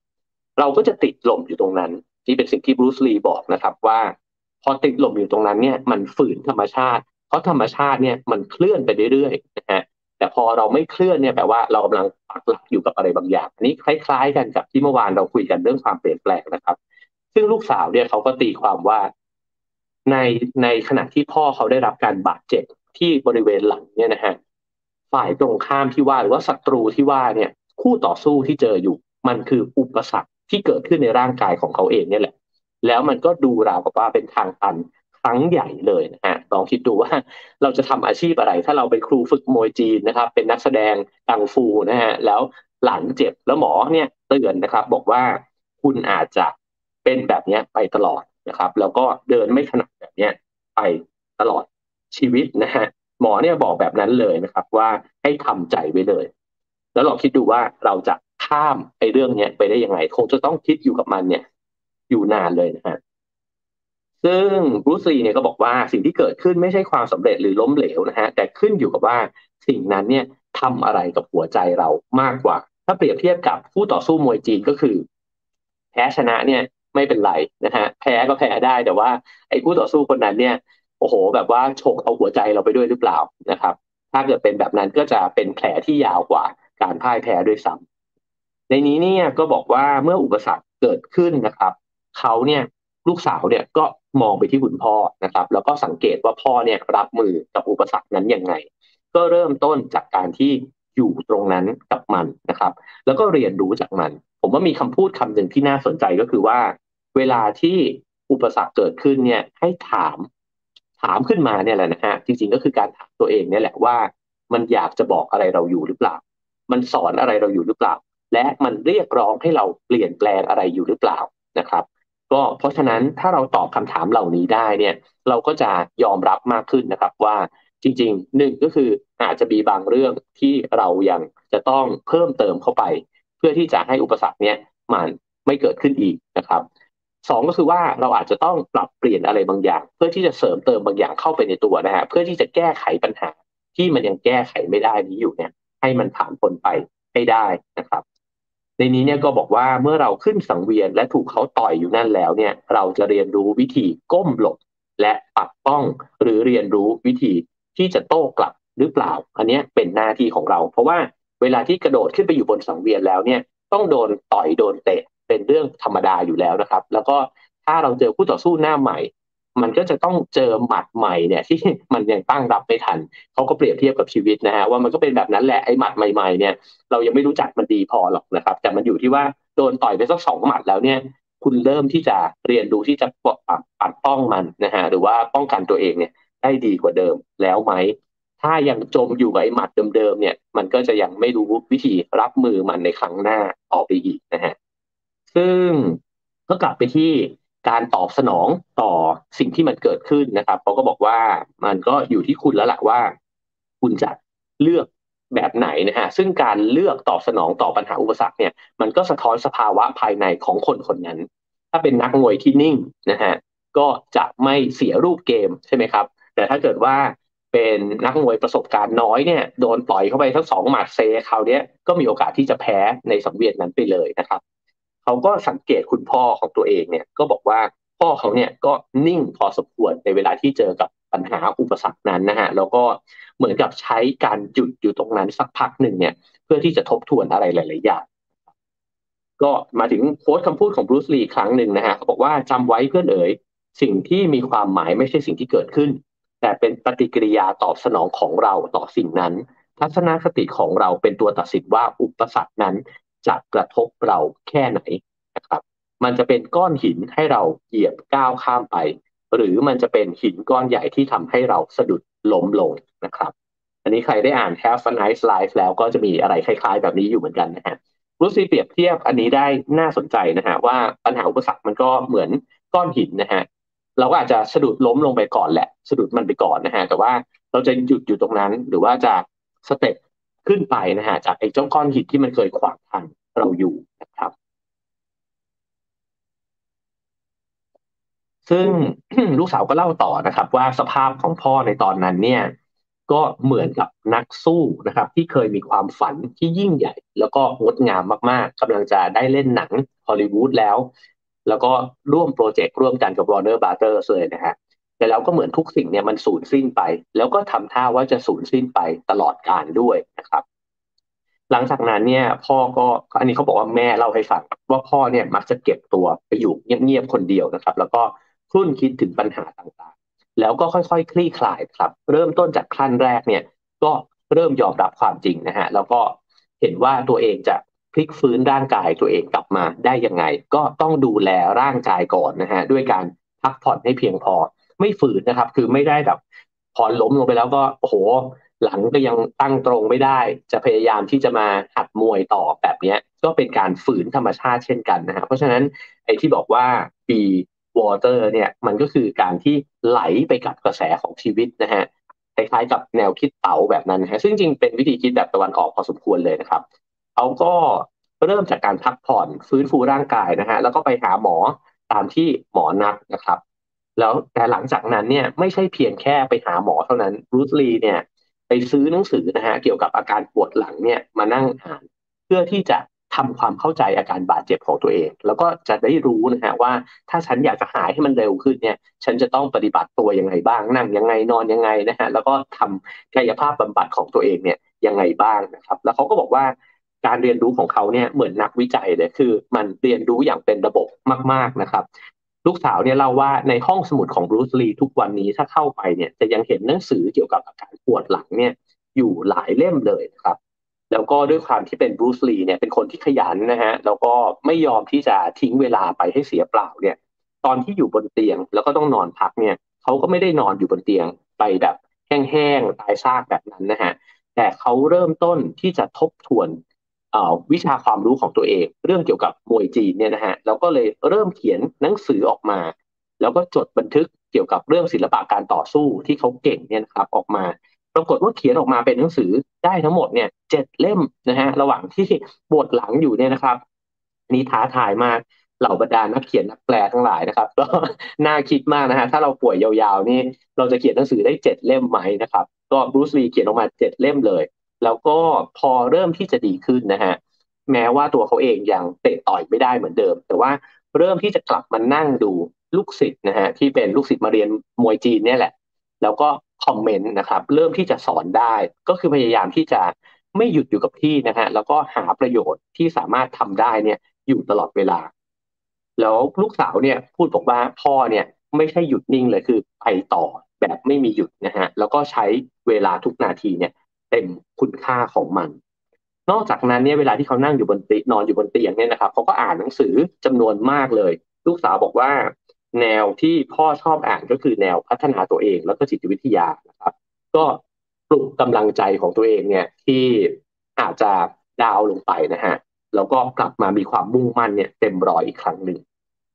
เราก็จะติดหล่มอยู่ตรงนั้นนี่เป็นสิ่งที่บรูซลีบอกนะครับว่า พอติดหล่มอยู่ตรงนั้นเนี่ยมันฝืนธรรมชาติ เพราะธรรมชาติเนี่ยมันเคลื่อนไปเรื่อยๆนะฮะ แต่พอเราไม่เคลื่อนเนี่ยแปลว่าเรากำลังปักหลักอยู่กับอะไรบางอย่างอันนี้คล้ายๆ กันกับที่เมื่อวานเราคุยกันเรื่องความเปลี่ยนแปลงนะครับ ซึ่งลูกสาวเนี่ยเขาก็ตีความว่าในในขณะที่พ่อเขาได้รับการบาดเจ็บที่บริเวณหลังเนี่ยนะฮะฝ่ายตรงข้ามที่ว่าหรือว่าศัตรูที่ว่าเนี่ย คู่ต่อสู้ที่เจออยู่ มันคืออุปสรรคที่เกิดขึ้นในร่างกายของเขาเองเนี่ยแหละ แล้วมันก็ดูราวกับว่าเป็นทางตัน ครั้งใหญ่เลยนะฮะลองคิดดูว่าเราจะทำอาชีพอะไร ถ้าเราเป็นครูฝึกมวยจีนนะครับ เป็นนักแสดงตังฟูนะฮะแล้วหลังเจ็บแล้วหมอเนี่ยเตือนนะครับ บอกว่าคุณอาจจะเป็นแบบนี้ไปตลอดนะครับ แล้วก็เดินไม่ถนัดแบบนี้ไปตลอดชีวิตนะฮะหมอเนี่ยบอกแบบนั้นเลยนะครับ ว่าให้ทำใจไว้เลย แล้วลองคิดดูว่าเราจะข้ามไอ้เรื่องเนี้ยไปได้ยังไง คงจะต้องคิดอยู่กับมันเนี่ย อยู่นานเลยนะฮะ ซึ่งบรูซลีเนี่ยก็บอกว่าสิ่งที่เกิดขึ้นไม่ใช่ความสำเร็จหรือล้มเหลวนะฮะแต่ขึ้นอยู่กับว่าสิ่งนั้นเนี่ยทำอะไรกับหัวใจเรามากกว่า ถ้าเปรียบเทียบกับผู้ต่อสู้มวยจีนก็คือ แพ้ชนะเนี่ยไม่เป็นไรนะฮะแพ้ก็แพ้ได้แต่ว่าไอ้คู่ต่อสู้คนนั้นเนี่ยโอ้โห แบบว่าฉกเอาหัวใจเราไปด้วยหรือเปล่านะครับ ถ้าเกิดเป็นแบบนั้นก็จะเป็นแผลที่ยาวกว่าการพ่ายแพ้ด้วยซ้ำในนี้เนี่ยก็บอกว่าเมื่ออุปสรรคเกิดขึ้นนะครับ เขาเนี่ย ลูกสาวเนี่ยก็มองไปที่คุณพ่อนะครับ แล้วก็สังเกตว่าพ่อเนี่ยรับมือกับอุปสรรคนั้นยังไง ก็เริ่มต้นจากการที่อยู่ตรงนั้นกับมันนะครับ แล้วก็เรียนรู้จากมัน ผมว่ามีคำพูดคำหนึ่งที่น่าสนใจก็คือว่า เวลาที่อุปสรรคเกิดขึ้นเนี่ยให้ถาม ถามขึ้นมาเนี่ยแหละนะฮะจริงๆก็คือการถามตัวเองเนี่ยแหละว่า มันอยากจะบอกอะไรเราอยู่หรือเปล่า มันสอนอะไรเราอยู่หรือเปล่า และมันเรียกร้องให้เราเปลี่ยนแปลงอะไรอยู่หรือเปล่านะครับ ก็เพราะฉะนั้นถ้าเราตอบคำถามเหล่านี้ได้เนี่ยเราก็จะยอมรับมากขึ้นนะครับว่าจริงๆหนึ่งก็คืออาจจะมีบางเรื่องที่เรายังจะต้องเพิ่มเติมเข้าไป เพื่อที่จะให้อุปสรรคเนี้ยมันไม่เกิดขึ้นอีกนะครับสองก็คือว่าเราอาจจะต้องปรับเปลี่ยนอะไรบางอย่าง เพื่อที่จะเสริมเติมบางอย่างเข้าไปในตัวนะฮะเพื่อที่จะแก้ไขปัญหาที่มันยังแก้ไขไม่ได้นี้อยู่เนี่ยให้มันผ่านพ้นไปให้ได้นะครับ ในนี้เนี่ยก็บอกว่าเมื่อเราขึ้นสังเวียนและถูกเขาต่อยอยู่นั่นแล้วเนี่ยเราจะเรียนรู้วิธีก้มหลบและปัดป้อง หรือเรียนรู้วิธีที่จะโต้กลับหรือเปล่า อันนี้เป็นหน้าที่ของเรา เพราะว่าเวลาที่กระโดดขึ้นไปอยู่บนสังเวียนแล้วเนี่ยต้องโดนต่อยโดนเตะเป็นเรื่องธรรมดาอยู่แล้วนะครับ แล้วก็ถ้าเราเจอคู่ต่อสู้หน้าใหม่ มันก็จะต้องเจอหมัดใหม่เนี่ยที่มันยังตั้งรับไม่ทันเขาก็เปรียบเทียบกับชีวิตนะฮะว่ามันก็เป็นแบบนั้นแหละไอ้หมัดใหม่ๆเนี่ยเรายังไม่รู้จักมันดีพอหรอกนะครับ แต่มันอยู่ที่ว่าโดนต่อยไปสักสองหมัดแล้วเนี่ยคุณเริ่มที่จะเรียนรู้ที่จะปัดปัดป้องมันนะฮะหรือว่าป้องกันตัวเองเนี่ยได้ดีกว่าเดิมแล้วไหมถ้ายังจมอยู่กับไอ้หมัดเดิมๆเนี่ย มันก็จะยังไม่รู้วิธีรับมือมันในครั้งหน้าออกไปอีกนะฮะซึ่งก็กลับไปที่ การตอบสนองต่อสิ่งที่มันเกิดขึ้นนะครับเขาก็บอกว่ามันก็อยู่ที่คุณแล้วแหละว่า คุณจะเลือกแบบไหนนะฮะซึ่งการเลือกตอบสนองต่อปัญหาอุปสรรคเนี่ย มันก็สะท้อนสภาวะภายในของคนคนนั้น ถ้าเป็นนักมวยที่นิ่งนะฮะก็จะไม่เสียรูปเกมใช่ไหมครับ แต่ถ้าเกิดว่าเป็นนักมวยประสบการณ์น้อยเนี่ยโดนต่อยเข้าไปทั้งสองหมัดเซคราวนี้ก็มีโอกาสที่จะแพ้ในสังเวียนนั้นไปเลยนะครับ เขาก็สังเกตคุณพ่อของตัวเองเนี่ยก็บอกว่าพ่อเขาเนี่ยก็นิ่งพอสมควรในเวลาที่เจอกับปัญหาอุปสรรคนั้นนะฮะแล้วก็เหมือนกับใช้การหยุดอยู่ตรงนั้นสักพักหนึ่งเนี่ย เพื่อที่จะทบทวนอะไรหลาย ๆ อย่างก็มาถึงโค้ดคำพูดของบรูซลีครั้งหนึ่งนะฮะเขาบอกว่าจำไว้เพื่อนเอ๋ยสิ่งที่มีความหมายไม่ใช่สิ่งที่เกิดขึ้น แต่เป็นปฏิกิริยาตอบสนองของเราต่อสิ่งนั้น ทัศนคติของเราเป็นตัวตัดสินว่าอุปสรรคนั้น จะกระทบเราแค่ไหนนะครับ มันจะเป็นก้อนหินให้เราเหยียบก้าวข้ามไป หรือมันจะเป็นหินก้อนใหญ่ที่ทำให้เราสะดุดล้มลงนะครับ อันนี้ใครได้อ่าน Have a nice life แล้วก็จะมีอะไรคล้าย ๆ แบบนี้อยู่เหมือนกันนะฮะรูซีเปรียบเทียบอันนี้ได้น่าสนใจนะฮะว่าปัญหาอุปสรรคมันก็เหมือนก้อนหินนะฮะเราก็อาจจะสะดุดล้มลงไปก่อนแหละ สะดุดมันไปก่อนนะฮะแต่ว่าเราจะหยุดอยู่ตรงนั้นหรือว่าจะสเต็ป ขึ้นไปนะฮะจากไอ้เจ้าก้อนหินที่มันเคยขวางทางเราอยู่นะครับ ซึ่งลูกสาวก็เล่าต่อนะครับ ว่าสภาพของพ่อในตอนนั้นเนี่ย ก็เหมือนกับนักสู้นะครับ ที่เคยมีความฝันที่ยิ่งใหญ่ แล้วก็งดงามมากๆกำลังจะได้เล่นหนังฮอลลีวูดแล้ว แล้วก็ร่วมโปรเจกต์ร่วมกันกับ Warner Brothers เลยนะฮะ แต่แล้วก็เหมือนทุกสิ่งเนี่ยมันสูญสิ้นไป แล้วก็ทำท่าว่าจะสูญสิ้นไปตลอดกาลด้วยนะครับ หลังจากนั้นเนี่ยพ่อก็อันนี้เขาบอกว่าแม่เล่าให้ฟังว่าพ่อเนี่ยมักจะเก็บตัวไปอยู่เงียบๆคนเดียวนะครับ แล้วก็ครุ่นคิดถึงปัญหาต่างๆ แล้วก็ค่อยๆ คลี่คลายครับ เริ่มต้นจากขั้นแรกเนี่ยก็เริ่มยอมรับความจริงนะฮะแล้วก็เห็นว่าตัวเองจะพลิกฟื้นร่างกายตัวเองกลับมาได้ยังไง ก็ต้องดูแลร่างกายก่อนนะฮะด้วยการพักผ่อนให้เพียงพอ ไม่ฝืนนะครับ คือไม่ได้แบบพอล้มลงไปแล้วก็โอ้โห หลังก็ยังตั้งตรงไม่ได้ จะพยายามที่จะมาหัดมวยต่อแบบนี้ก็เป็นการฝืนธรรมชาติเช่นกันนะฮะเพราะฉะนั้นไอ้ที่บอกว่าปีวอเตอร์เนี่ยมันก็คือการที่ไหลไปกับกระแสของชีวิตนะฮะคล้ายๆกับแนวคิดเต๋าแบบนั้นนะฮะซึ่งจริงเป็นวิธีคิดแบบตะวันออกพอสมควรเลยนะครับเขาก็เริ่มจากการพักผ่อนฟื้นฟูร่างกายนะฮะแล้วก็ไปหาหมอตามที่หมอนัดนะครับ แล้วแต่หลังจากนั้นเนี่ยไม่ใช่เพียงแค่ไปหาหมอเท่านั้นรูสลีเนี่ยไปซื้อหนังสือนะฮะเกี่ยวกับอาการปวดหลังเนี่ยมานั่งอ่าน เพื่อที่จะทำความเข้าใจอาการบาดเจ็บของตัวเอง แล้วก็จะได้รู้นะฮะว่าถ้าฉันอยากจะหายให้มันเร็วขึ้นเนี่ย ฉันจะต้องปฏิบัติตัวยังไงบ้าง นั่งยังไงนอนยังไงนะฮะแล้วก็ทำกายภาพบำบัดของตัวเองเนี่ยยังไงบ้างนะครับ แล้วเขาก็บอกว่าการเรียนรู้ของเขาเนี่ยเหมือนนักวิจัยเลยคือ มันเรียนรู้อย่างเป็นระบบมาก ๆนะครับ ลูกสาวเนี่ยเล่าว่าในห้องสมุดของบรูซลีทุกวันนี้ถ้าเข้าไปเนี่ยจะยังเห็นหนังสือเกี่ยวกับอาการปวดหลังเนี่ยอยู่หลายเล่มเลยนะครับ แล้วก็ด้วยความที่เป็นบรูซลีเนี่ยเป็นคนที่ขยันนะฮะแล้วก็ไม่ยอมที่จะทิ้งเวลาไปให้เสียเปล่าเนี่ยตอนที่อยู่บนเตียงแล้วก็ต้องนอนพักเนี่ยเขาก็ไม่ได้นอนอยู่บนเตียงไปแบบแห้งๆตายซากแบบนั้นนะฮะแต่เขาเริ่มต้นที่จะทบทวน วิชาความรู้ของตัวเอง เรื่องเกี่ยวกับมวยจีนเนี่ยนะฮะแล้วก็เลยเริ่มเขียนหนังสือออกมา แล้วก็จดบันทึกเกี่ยวกับเรื่องศิลปะการต่อสู้ที่เขาเก่งเนี่ยนะครับออกมา ปรากฏว่าเขียนออกมาเป็นหนังสือได้ทั้งหมดเนี่ยเจ็ดเล่มนะฮะระหว่างที่ปวดหลังอยู่เนี่ยนะครับนี่ท้าทายมากเหล่าบรรดานักเขียนนักแปลทั้งหลายนะครับก็น่าคิดมากนะฮะถ้าเราป่วยยาวๆนี่เราจะเขียนหนังสือได้เจ็ดเล่มไหมนะครับ ก็บรูซลีเขียนออกมาเจ็ดเล่มเลย แล้วก็พอเริ่มที่จะดีขึ้นนะฮะแม้ว่าตัวเขาเองยังเตะต่อยไม่ได้เหมือนเดิม แต่ว่าเริ่มที่จะกลับมานั่งดูลูกศิษย์นะฮะที่เป็นลูกศิษย์มาเรียนมวยจีนเนี่ยแหละ แล้วก็คอมเมนต์นะครับ เริ่มที่จะสอนได้ ก็คือพยายามที่จะไม่หยุดอยู่กับที่นะฮะแล้วก็หาประโยชน์ที่สามารถทำได้เนี่ยอยู่ตลอดเวลา แล้วลูกสาวเนี่ยพูดบอกว่าพ่อเนี่ยไม่ใช่หยุดนิ่งเลยคือไปต่อแบบไม่มีหยุดนะฮะแล้วก็ใช้เวลาทุกนาทีเนี่ย เต็มคุณค่าของมัน นอกจากนั้นเนี่ยเวลาที่เขานั่งอยู่บนเตียงนอนอยู่บนเตียงเนี่ยนะครับเขาก็อ่านหนังสือจำนวนมากเลย ลูกสาวบอกว่า แนวที่พ่อชอบอ่านก็คือแนวพัฒนาตัวเองแล้วก็จิตวิทยานะครับ ก็ปลุกกำลังใจของตัวเองเนี่ยที่อาจจะดาวลงไปนะฮะแล้วก็กลับมามีความมุ่งมั่นเนี่ยเต็มร้อยอีกครั้งหนึ่ง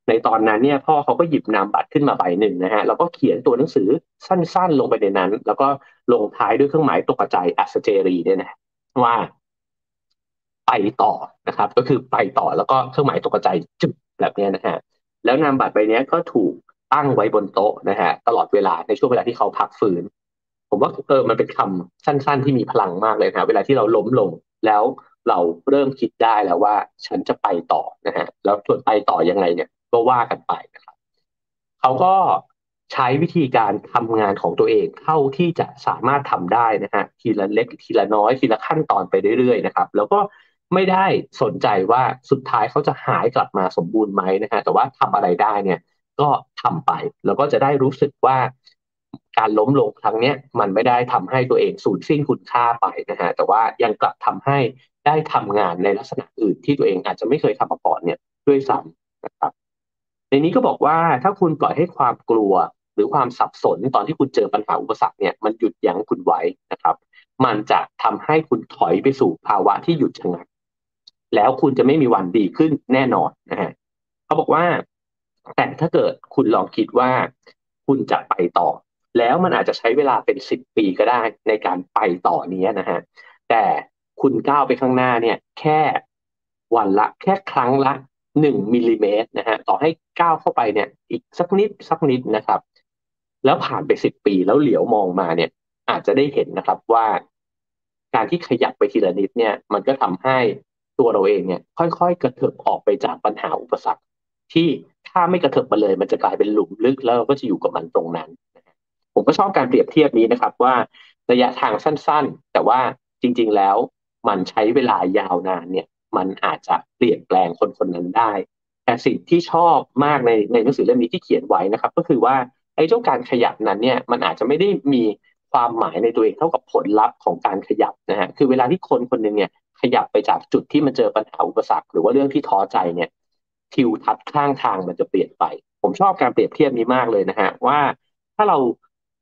ในตอนนั้นเนี่ยพ่อเขาก็หยิบนามบัตรขึ้นมาใบหนึ่งนะฮะแล้วก็เขียนตัวหนังสือสั้นๆ ลงไปในนั้น แล้วก็ลงท้ายด้วยเครื่องหมายตกใจอัสเจรีเนี่ยนะว่าไปต่อนะครับ ก็คือไปต่อแล้วก็เครื่องหมายตกใจจุดแบบนี้นะฮะแล้วนามบัตรใบนี้ก็ถูกตั้งไว้บนโต๊ะนะฮะตลอดเวลาในช่วงเวลาที่เขาพักฟื้น ผมว่าเออมันเป็นคำสั้น ๆ ที่มีพลังมากเลยนะเวลาที่เราล้มลงแล้วเราเริ่มคิดได้แล้วว่า ฉันจะไปต่อนะฮะแล้วส่วนไปต่อยังไงเนี่ย ก็ว่ากันไปนะครับเขาก็ใช้วิธีการทำงานของตัวเองเท่าที่จะสามารถทำได้นะฮะทีละเล็กทีละน้อยทีละขั้นตอนไปเรื่อยๆนะครับ แล้วก็ไม่ได้สนใจว่าสุดท้ายเขาจะหายกลับมาสมบูรณ์ไหมนะฮะแต่ว่าทำอะไรได้เนี่ยก็ทำไป แล้วก็จะได้รู้สึกว่าการล้มลงครั้งนี้มันไม่ได้ทำให้ตัวเองสูญสิ้นคุณค่าไปนะฮะแต่ว่ายังกลับทำให้ได้ทำงานในลักษณะอื่นที่ตัวเองอาจจะไม่เคยทำมาก่อนเนี่ยด้วยซ้ำนะครับ ในนี้ก็บอกว่าถ้าคุณปล่อยให้ความกลัว หรือความสับสนตอนที่คุณเจอปัญหาอุปสรรคเนี่ยมันหยุดยั้งคุณไว้นะครับ มันจะทำให้คุณถอยไปสู่ภาวะที่หยุดชะงักแล้วคุณจะไม่มีวันดีขึ้นแน่นอนนะฮะเขาบอกว่า แต่ถ้าเกิดคุณลองคิดว่าคุณจะไปต่อ แล้วมันอาจจะใช้เวลาเป็นสิบปีก็ได้ในการไปต่อนี้นะฮะแต่คุณก้าวไปข้างหน้าเนี่ย แค่วันละ แค่ครั้งละ หนึ่งมิลลิเมตรนะฮะต่อให้ก้าวเข้าไปเนี่ย อีกสักนิดสักนิดนะครับ แล้วผ่านไปสิบปีแล้วเหลียวมองมาเนี่ย อาจจะได้เห็นนะครับว่า การที่ขยับไปทีละนิดเนี่ย มันก็ทำให้ตัวเราเองเนี่ย ค่อยๆ กระเถิบออกไปจากปัญหาอุปสรรค ที่ถ้าไม่กระเถิบมาเลย มันจะกลายเป็นหลุมลึกแล้วก็จะอยู่กับมันตรงนั้น ผมก็ชอบการเปรียบเทียบนี้นะครับว่าระยะทางสั้นๆ แต่ว่าจริง ๆแล้วมันใช้เวลายาวนานเนี่ย มันอาจจะเปลี่ยนแปลงคนคนนั้นได้ แต่สิ่งที่ชอบมากในในหนังสือเล่มนี้ที่เขียนไว้นะครับ ก็คือว่าไอ้เจ้าการขยับนั้นเนี่ยมันอาจจะไม่ได้มีความหมายในตัวเองเท่ากับผลลัพธ์ของการขยับนะฮะคือเวลาที่คนคนหนึ่งเนี่ยขยับไปจากจุดที่มันเจอปัญหาอุปสรรค หรือว่าเรื่องที่ท้อใจเนี่ยทิวทัศน์ข้างทางมันจะเปลี่ยนไป ผมชอบการเปรียบเทียบนี้มากเลยนะฮะว่าถ้าเรา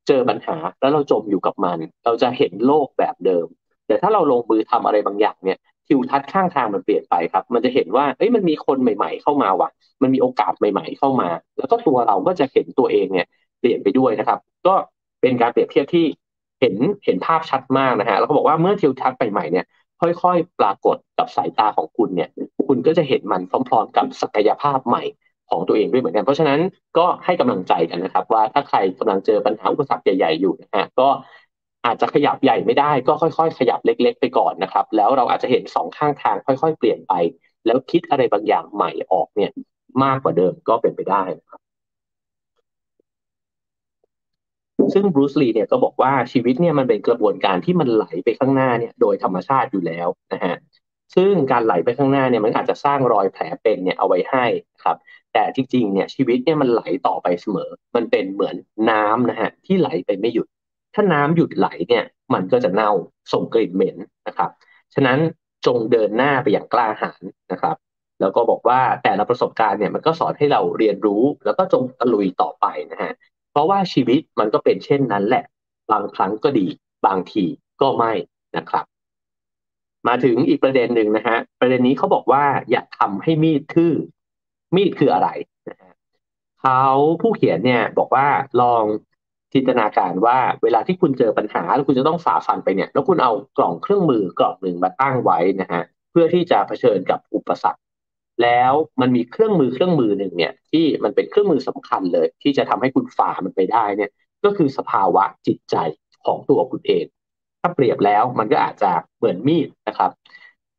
เจอปัญหาแล้วเราจมอยู่กับมัน เราจะเห็นโลกแบบเดิม แต่ถ้าเราลงมือทำอะไรบางอย่างเนี่ย ทิวทัศน์ข้างทางมันเปลี่ยนไปครับ มันจะเห็นว่าเอ้ยมันมีคนใหม่ ๆ เข้ามาว่ะ มันมีโอกาสใหม่ ๆ เข้ามา แล้วก็ตัวเราก็จะเห็นตัวเองเนี่ยเปลี่ยนไปด้วยนะครับ ก็เป็นการเปรียบเทียบที่เห็นเห็นภาพชัดมากนะฮะแล้วก็บอกว่าเมื่อทิวทัศน์ใหม่ๆเนี่ยค่อยๆ ปรากฏกับสายตาของคุณเนี่ย คุณก็จะเห็นมันพร้อมๆกับศักยภาพใหม่ของตัวเองด้วยเหมือนกัน เพราะฉะนั้นก็ให้กำลังใจกันนะครับ ว่าถ้าใครกำลังเจอปัญหาอุปสรรคใหญ่ ๆ อยู่นะฮะก็ อาจจะขยับใหญ่ไม่ได้ก็ค่อยๆ ขยับเล็ก ๆ ไปก่อนนะครับ แล้วเราอาจจะเห็นสองข้างทางค่อย ๆ เปลี่ยนไป แล้วคิดอะไรบางอย่างใหม่ออกเนี่ย มากกว่าเดิมก็เป็นไปได้นะครับ ซึ่งบรูซลีเนี่ยก็บอกว่าชีวิตเนี่ยมันเป็นกระบวนการที่มันไหลไปข้างหน้าเนี่ยโดยธรรมชาติอยู่แล้วนะฮะซึ่งการไหลไปข้างหน้าเนี่ยมันอาจจะสร้างรอยแผลเป็นเนี่ยเอาไว้ให้ครับแต่จริงๆเนี่ยชีวิตเนี่ยมันไหลต่อไปเสมอ มันเป็นเหมือนน้ำนะฮะที่ไหลไปไม่หยุด ถ้าน้ำหยุดไหลเนี่ย มันก็จะเน่าส่งกลิ่นเหม็นนะครับ ฉะนั้นจงเดินหน้าไปอย่างกล้าหาญนะครับ แล้วก็บอกว่าแต่ละประสบการณ์เนี่ยมันก็สอนให้เราเรียนรู้ แล้วก็จงตะลุยต่อไปนะฮะเพราะว่าชีวิตมันก็เป็นเช่นนั้นแหละ บางครั้งก็ดี บางทีก็ไม่นะครับ มาถึงอีกประเด็นหนึ่งนะฮะประเด็นนี้เขาบอกว่าอย่าทำให้มีดทื่อมีดคืออะไรนะฮะเขาผู้เขียนเนี่ยบอกว่าลอง จินตนาการว่าเวลาที่คุณเจอปัญหาแล้วคุณจะต้องฝ่าฟันไปเนี่ย แล้วคุณเอากล่องเครื่องมือกล่องหนึ่งมาตั้งไว้นะฮะเพื่อที่จะเผชิญกับอุปสรรค แล้วมันมีเครื่องมือเครื่องมือหนึ่งเนี่ย ที่มันเป็นเครื่องมือสำคัญเลย ที่จะทำให้คุณฝ่ามันไปได้เนี่ย ก็คือสภาวะจิตใจของตัวคุณเอง ถ้าเปรียบแล้วมันก็อาจจะเหมือนมีดนะครับ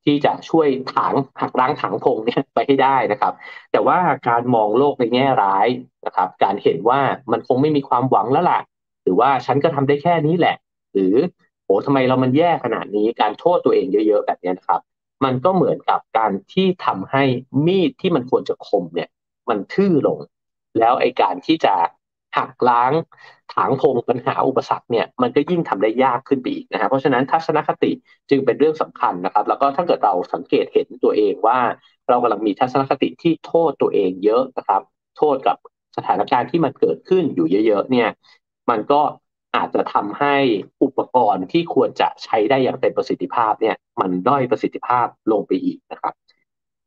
ที่จะช่วยถางหักล้างถังพงเนี่ยไปให้ได้นะครับ แต่ว่าการมองโลกในแง่ร้ายนะครับ การเห็นว่ามันคงไม่มีความหวังแล้วล่ะ หรือว่าฉันก็ทำได้แค่นี้แหละ หรือโอ้ทำไมเรามันแย่ขนาดนี้การโทษตัวเองเยอะ ๆ แบบนี้นะครับ มันก็เหมือนกับการที่ทำให้มีดที่มันควรจะคมเนี่ย มันทื่อลง แล้วไอการที่จะ หักล้างถางพงปัญหาอุปสรรคเนี่ยมันก็ยิ่งทำได้ยากขึ้นไปอีกนะฮะเพราะฉะนั้นทัศนคติจึงเป็นเรื่องสำคัญนะครับ แล้วก็ถ้าเกิดเราสังเกตเห็นตัวเองว่า เรากำลังมีทัศนคติที่โทษตัวเองเยอะนะครับ โทษกับสถานการณ์ที่มันเกิดขึ้นอยู่เยอะ ๆ เนี่ย มันก็อาจจะทำให้อุปกรณ์ที่ควรจะใช้ได้อย่างเต็มประสิทธิภาพเนี่ย มันด้อยประสิทธิภาพลงไปอีกนะครับ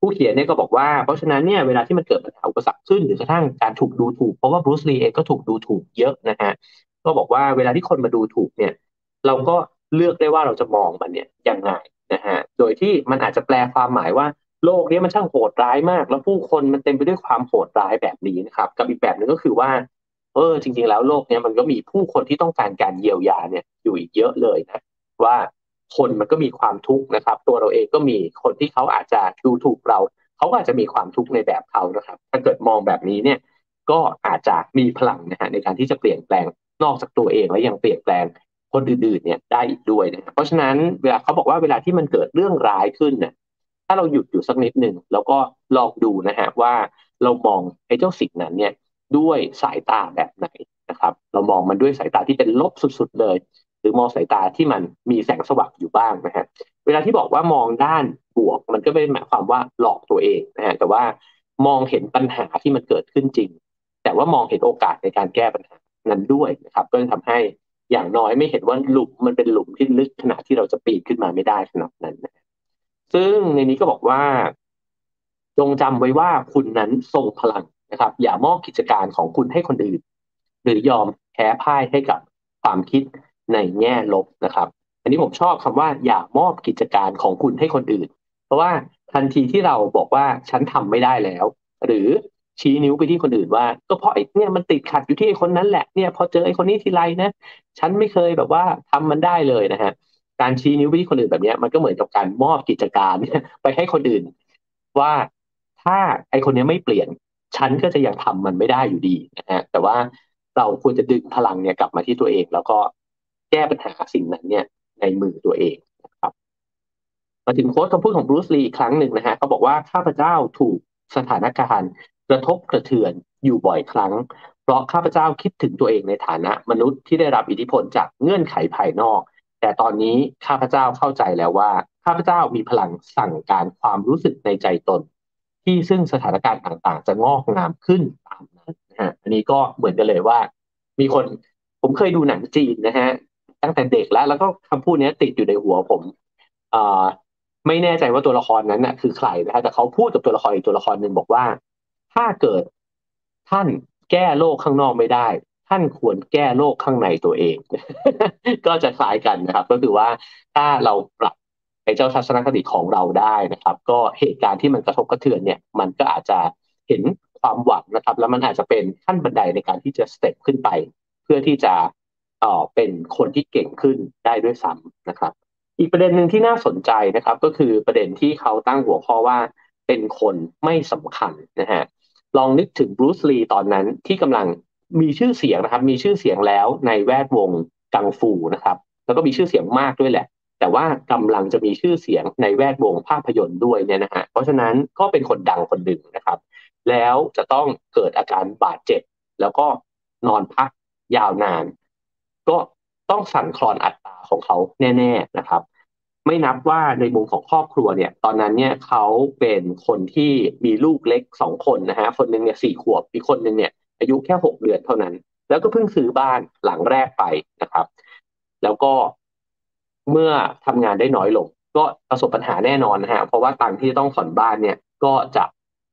ผู้เขียนเนี่ยก็บอกว่าเพราะฉะนั้นเนี่ยเวลาที่มันเกิดปัญหาอุปสรรคขึ้นหรือกระทั่งการถูกดูถูก เพราะว่าบรูซลีเองก็ถูกดูถูกเยอะนะฮะก็บอกว่าเวลาที่คนมาดูถูกเนี่ย เราก็เลือกได้ว่าเราจะมองมันเนี่ยยังไงนะฮะโดยที่มันอาจจะแปลความหมายว่าโลกนี้มันช่างโหดร้ายมาก แล้วผู้คนมันเต็มไปด้วยความโหดร้ายแบบนี้นะครับ กับอีกแบบหนึ่งก็คือว่า เออ จริง ๆ แล้วโลกเนี้ยมันก็มีผู้คนที่ต้องการการเยียวยาเนี่ยอยู่อีกเยอะเลยนะว่า คนมันก็มีความทุกข์นะครับ ตัวเราเองก็มีคนที่เขาอาจจะดูถูกเราเขาอาจจะมีความทุกข์ในแบบเขานะครับ ถ้าเกิดมองแบบนี้เนี่ยก็อาจจะมีพลังนะฮะในการที่จะเปลี่ยนแปลงนอกจากตัวเองและยังเปลี่ยนแปลงคนอื่นๆเนี่ยได้อีกด้วยนะเพราะฉะนั้นเวลาเขาบอกว่าเวลาที่มันเกิดเรื่องร้ายขึ้นเนี่ยถ้าเราหยุดอยู่สักนิดหนึ่งแล้วก็ลองดูนะฮะว่าเรามองไอ้เจ้าสิ่งนั้นเนี่ยด้วยสายตาแบบไหนนะครับ เรามองมันด้วยสายตาที่เป็นลบสุดๆเลย หรือมองสายตาที่มันมีแสงสว่างอยู่บ้างนะฮะเวลาที่บอกว่ามองด้านบวก มันก็ไม่ได้หมายความว่าหลอกตัวเองนะฮะแต่ว่ามองเห็นปัญหาที่มันเกิดขึ้นจริง แต่ว่ามองเห็นโอกาสในการแก้ปัญหานั้นด้วยนะครับ ก็จะทำให้อย่างน้อยไม่เห็นว่าหลุมมันเป็นหลุมที่ลึกขนาดที่เราจะปีนขึ้นมาไม่ได้ขนาดนั้นนะซึ่งในนี้ก็บอกว่า จงจำไว้ว่าคุณนั้นทรงพลังนะครับ อย่ามอบกิจการของคุณให้คนอื่น หรือยอมแพ้พ่ายให้กับความคิด ในแง่ลบนะครับ อันนี้ผมชอบคำว่าอย่ามอบกิจการของคุณให้คนอื่น เพราะว่าทันทีที่เราบอกว่าฉันทำไม่ได้แล้ว หรือชี้นิ้วไปที่คนอื่นว่า ก็เพราะไอ้เนี่ยมันติดขัดอยู่ที่ไอ้คนนั้นแหละเนี่ยพอเจอไอ้คนนี้ทีไรนะ ฉันไม่เคยแบบว่าทำมันได้เลยนะฮะการชี้นิ้วไปที่คนอื่นแบบนี้มันก็เหมือนกับการมอบกิจการไปให้คนอื่น ว่าถ้าไอคนนี้ไม่เปลี่ยน ฉันก็จะยังทำมันไม่ได้อยู่ดีนะฮะแต่ว่าเราควรจะดึงพลังเนี่ยกลับมาที่ตัวเอง แล้วก็ แก้ปัญหาสิ่งนั้นเนี่ยในมือตัวเองนะครับมาถึงโค้ดคำพูดของบรูซลีอีกครั้งหนึ่งนะฮะเขาบอกว่าข้าพเจ้าถูกสถานการณ์กระทบกระเทือนอยู่บ่อยครั้ง เพราะข้าพเจ้าคิดถึงตัวเองในฐานะมนุษย์ที่ได้รับอิทธิพลจากเงื่อนไขภายนอก แต่ตอนนี้ข้าพเจ้าเข้าใจแล้วว่า ข้าพเจ้ามีพลังสั่งการความรู้สึกในใจตน ที่ซึ่งสถานการณ์ต่างๆ จะงอกงามขึ้นตามนั้นนะฮะอันนี้ก็เหมือนกันเลยว่า มีคนผมเคยดูหนังจีนนะฮะ ตั้งแต่เด็กแล้ว แล้วก็คำพูดนี้ติดอยู่ในหัวผมอ่าไม่แน่ใจว่าตัวละครนั้นนะ่ะ คือใครนะฮะแต่เขาพูดกับตัวละครอีกตัวละครหนึ่งบอกว่า ถ้าเกิดท่านแก้โลกข้างนอกไม่ได้ ท่านควรแก้โลกข้างในตัวเอง ก็จะคล้ายกันนะครับ ก็คือว่าถ้าเราปรับไอ้เจ้าทัศนคติของเราได้นะครับ ก็เหตุการณ์ที่มันกระทบกระเทือนเนี่ย มันก็อาจจะเห็นความหวังนะครับ แล้วมันอาจจะเป็นขั้นบันไดในการที่จะสเต็ปขึ้นไป เพื่อที่จะ เอ่อเป็นคนที่เก่งขึ้นได้ด้วยซ้ำนะครับ อีกประเด็นหนึ่งที่น่าสนใจนะครับ ก็คือประเด็นที่เขาตั้งหัวข้อว่าเป็นคนไม่สำคัญนะฮะลองนึกถึงบรูซลีตอนนั้นที่กำลังมีชื่อเสียงนะครับ มีชื่อเสียงแล้วในแวดวงกังฟูนะครับ แล้วก็มีชื่อเสียงมากด้วยแหละ แต่ว่ากำลังจะมีชื่อเสียงในแวดวงภาพยนตร์ด้วยเนี่ยนะฮะเพราะฉะนั้นก็เป็นคนดังคนหนึ่งนะครับ แล้วจะต้องเกิดอาการบาดเจ็บ แล้วก็นอนพักยาวนาน ก็ต้องสั่นคลอนอัตราของเขาแน่ๆนะครับ ไม่นับว่าในมุมของครอบครัวเนี่ย ตอนนั้นเนี่ยเขาเป็นคนที่มีลูกเล็กสองคนนะฮะคนหนึ่งเนี่ยสี่ขวบอีกคนหนึ่งเนี่ย อายุแค่หกเดือนเท่านั้น แล้วก็เพิ่งซื้อบ้านหลังแรกไปนะครับ แล้วก็เมื่อทำงานได้น้อยลง ก็ประสบปัญหาแน่นอนนะฮะเพราะว่าตังที่ต้องผ่อนบ้านเนี่ยก็จะ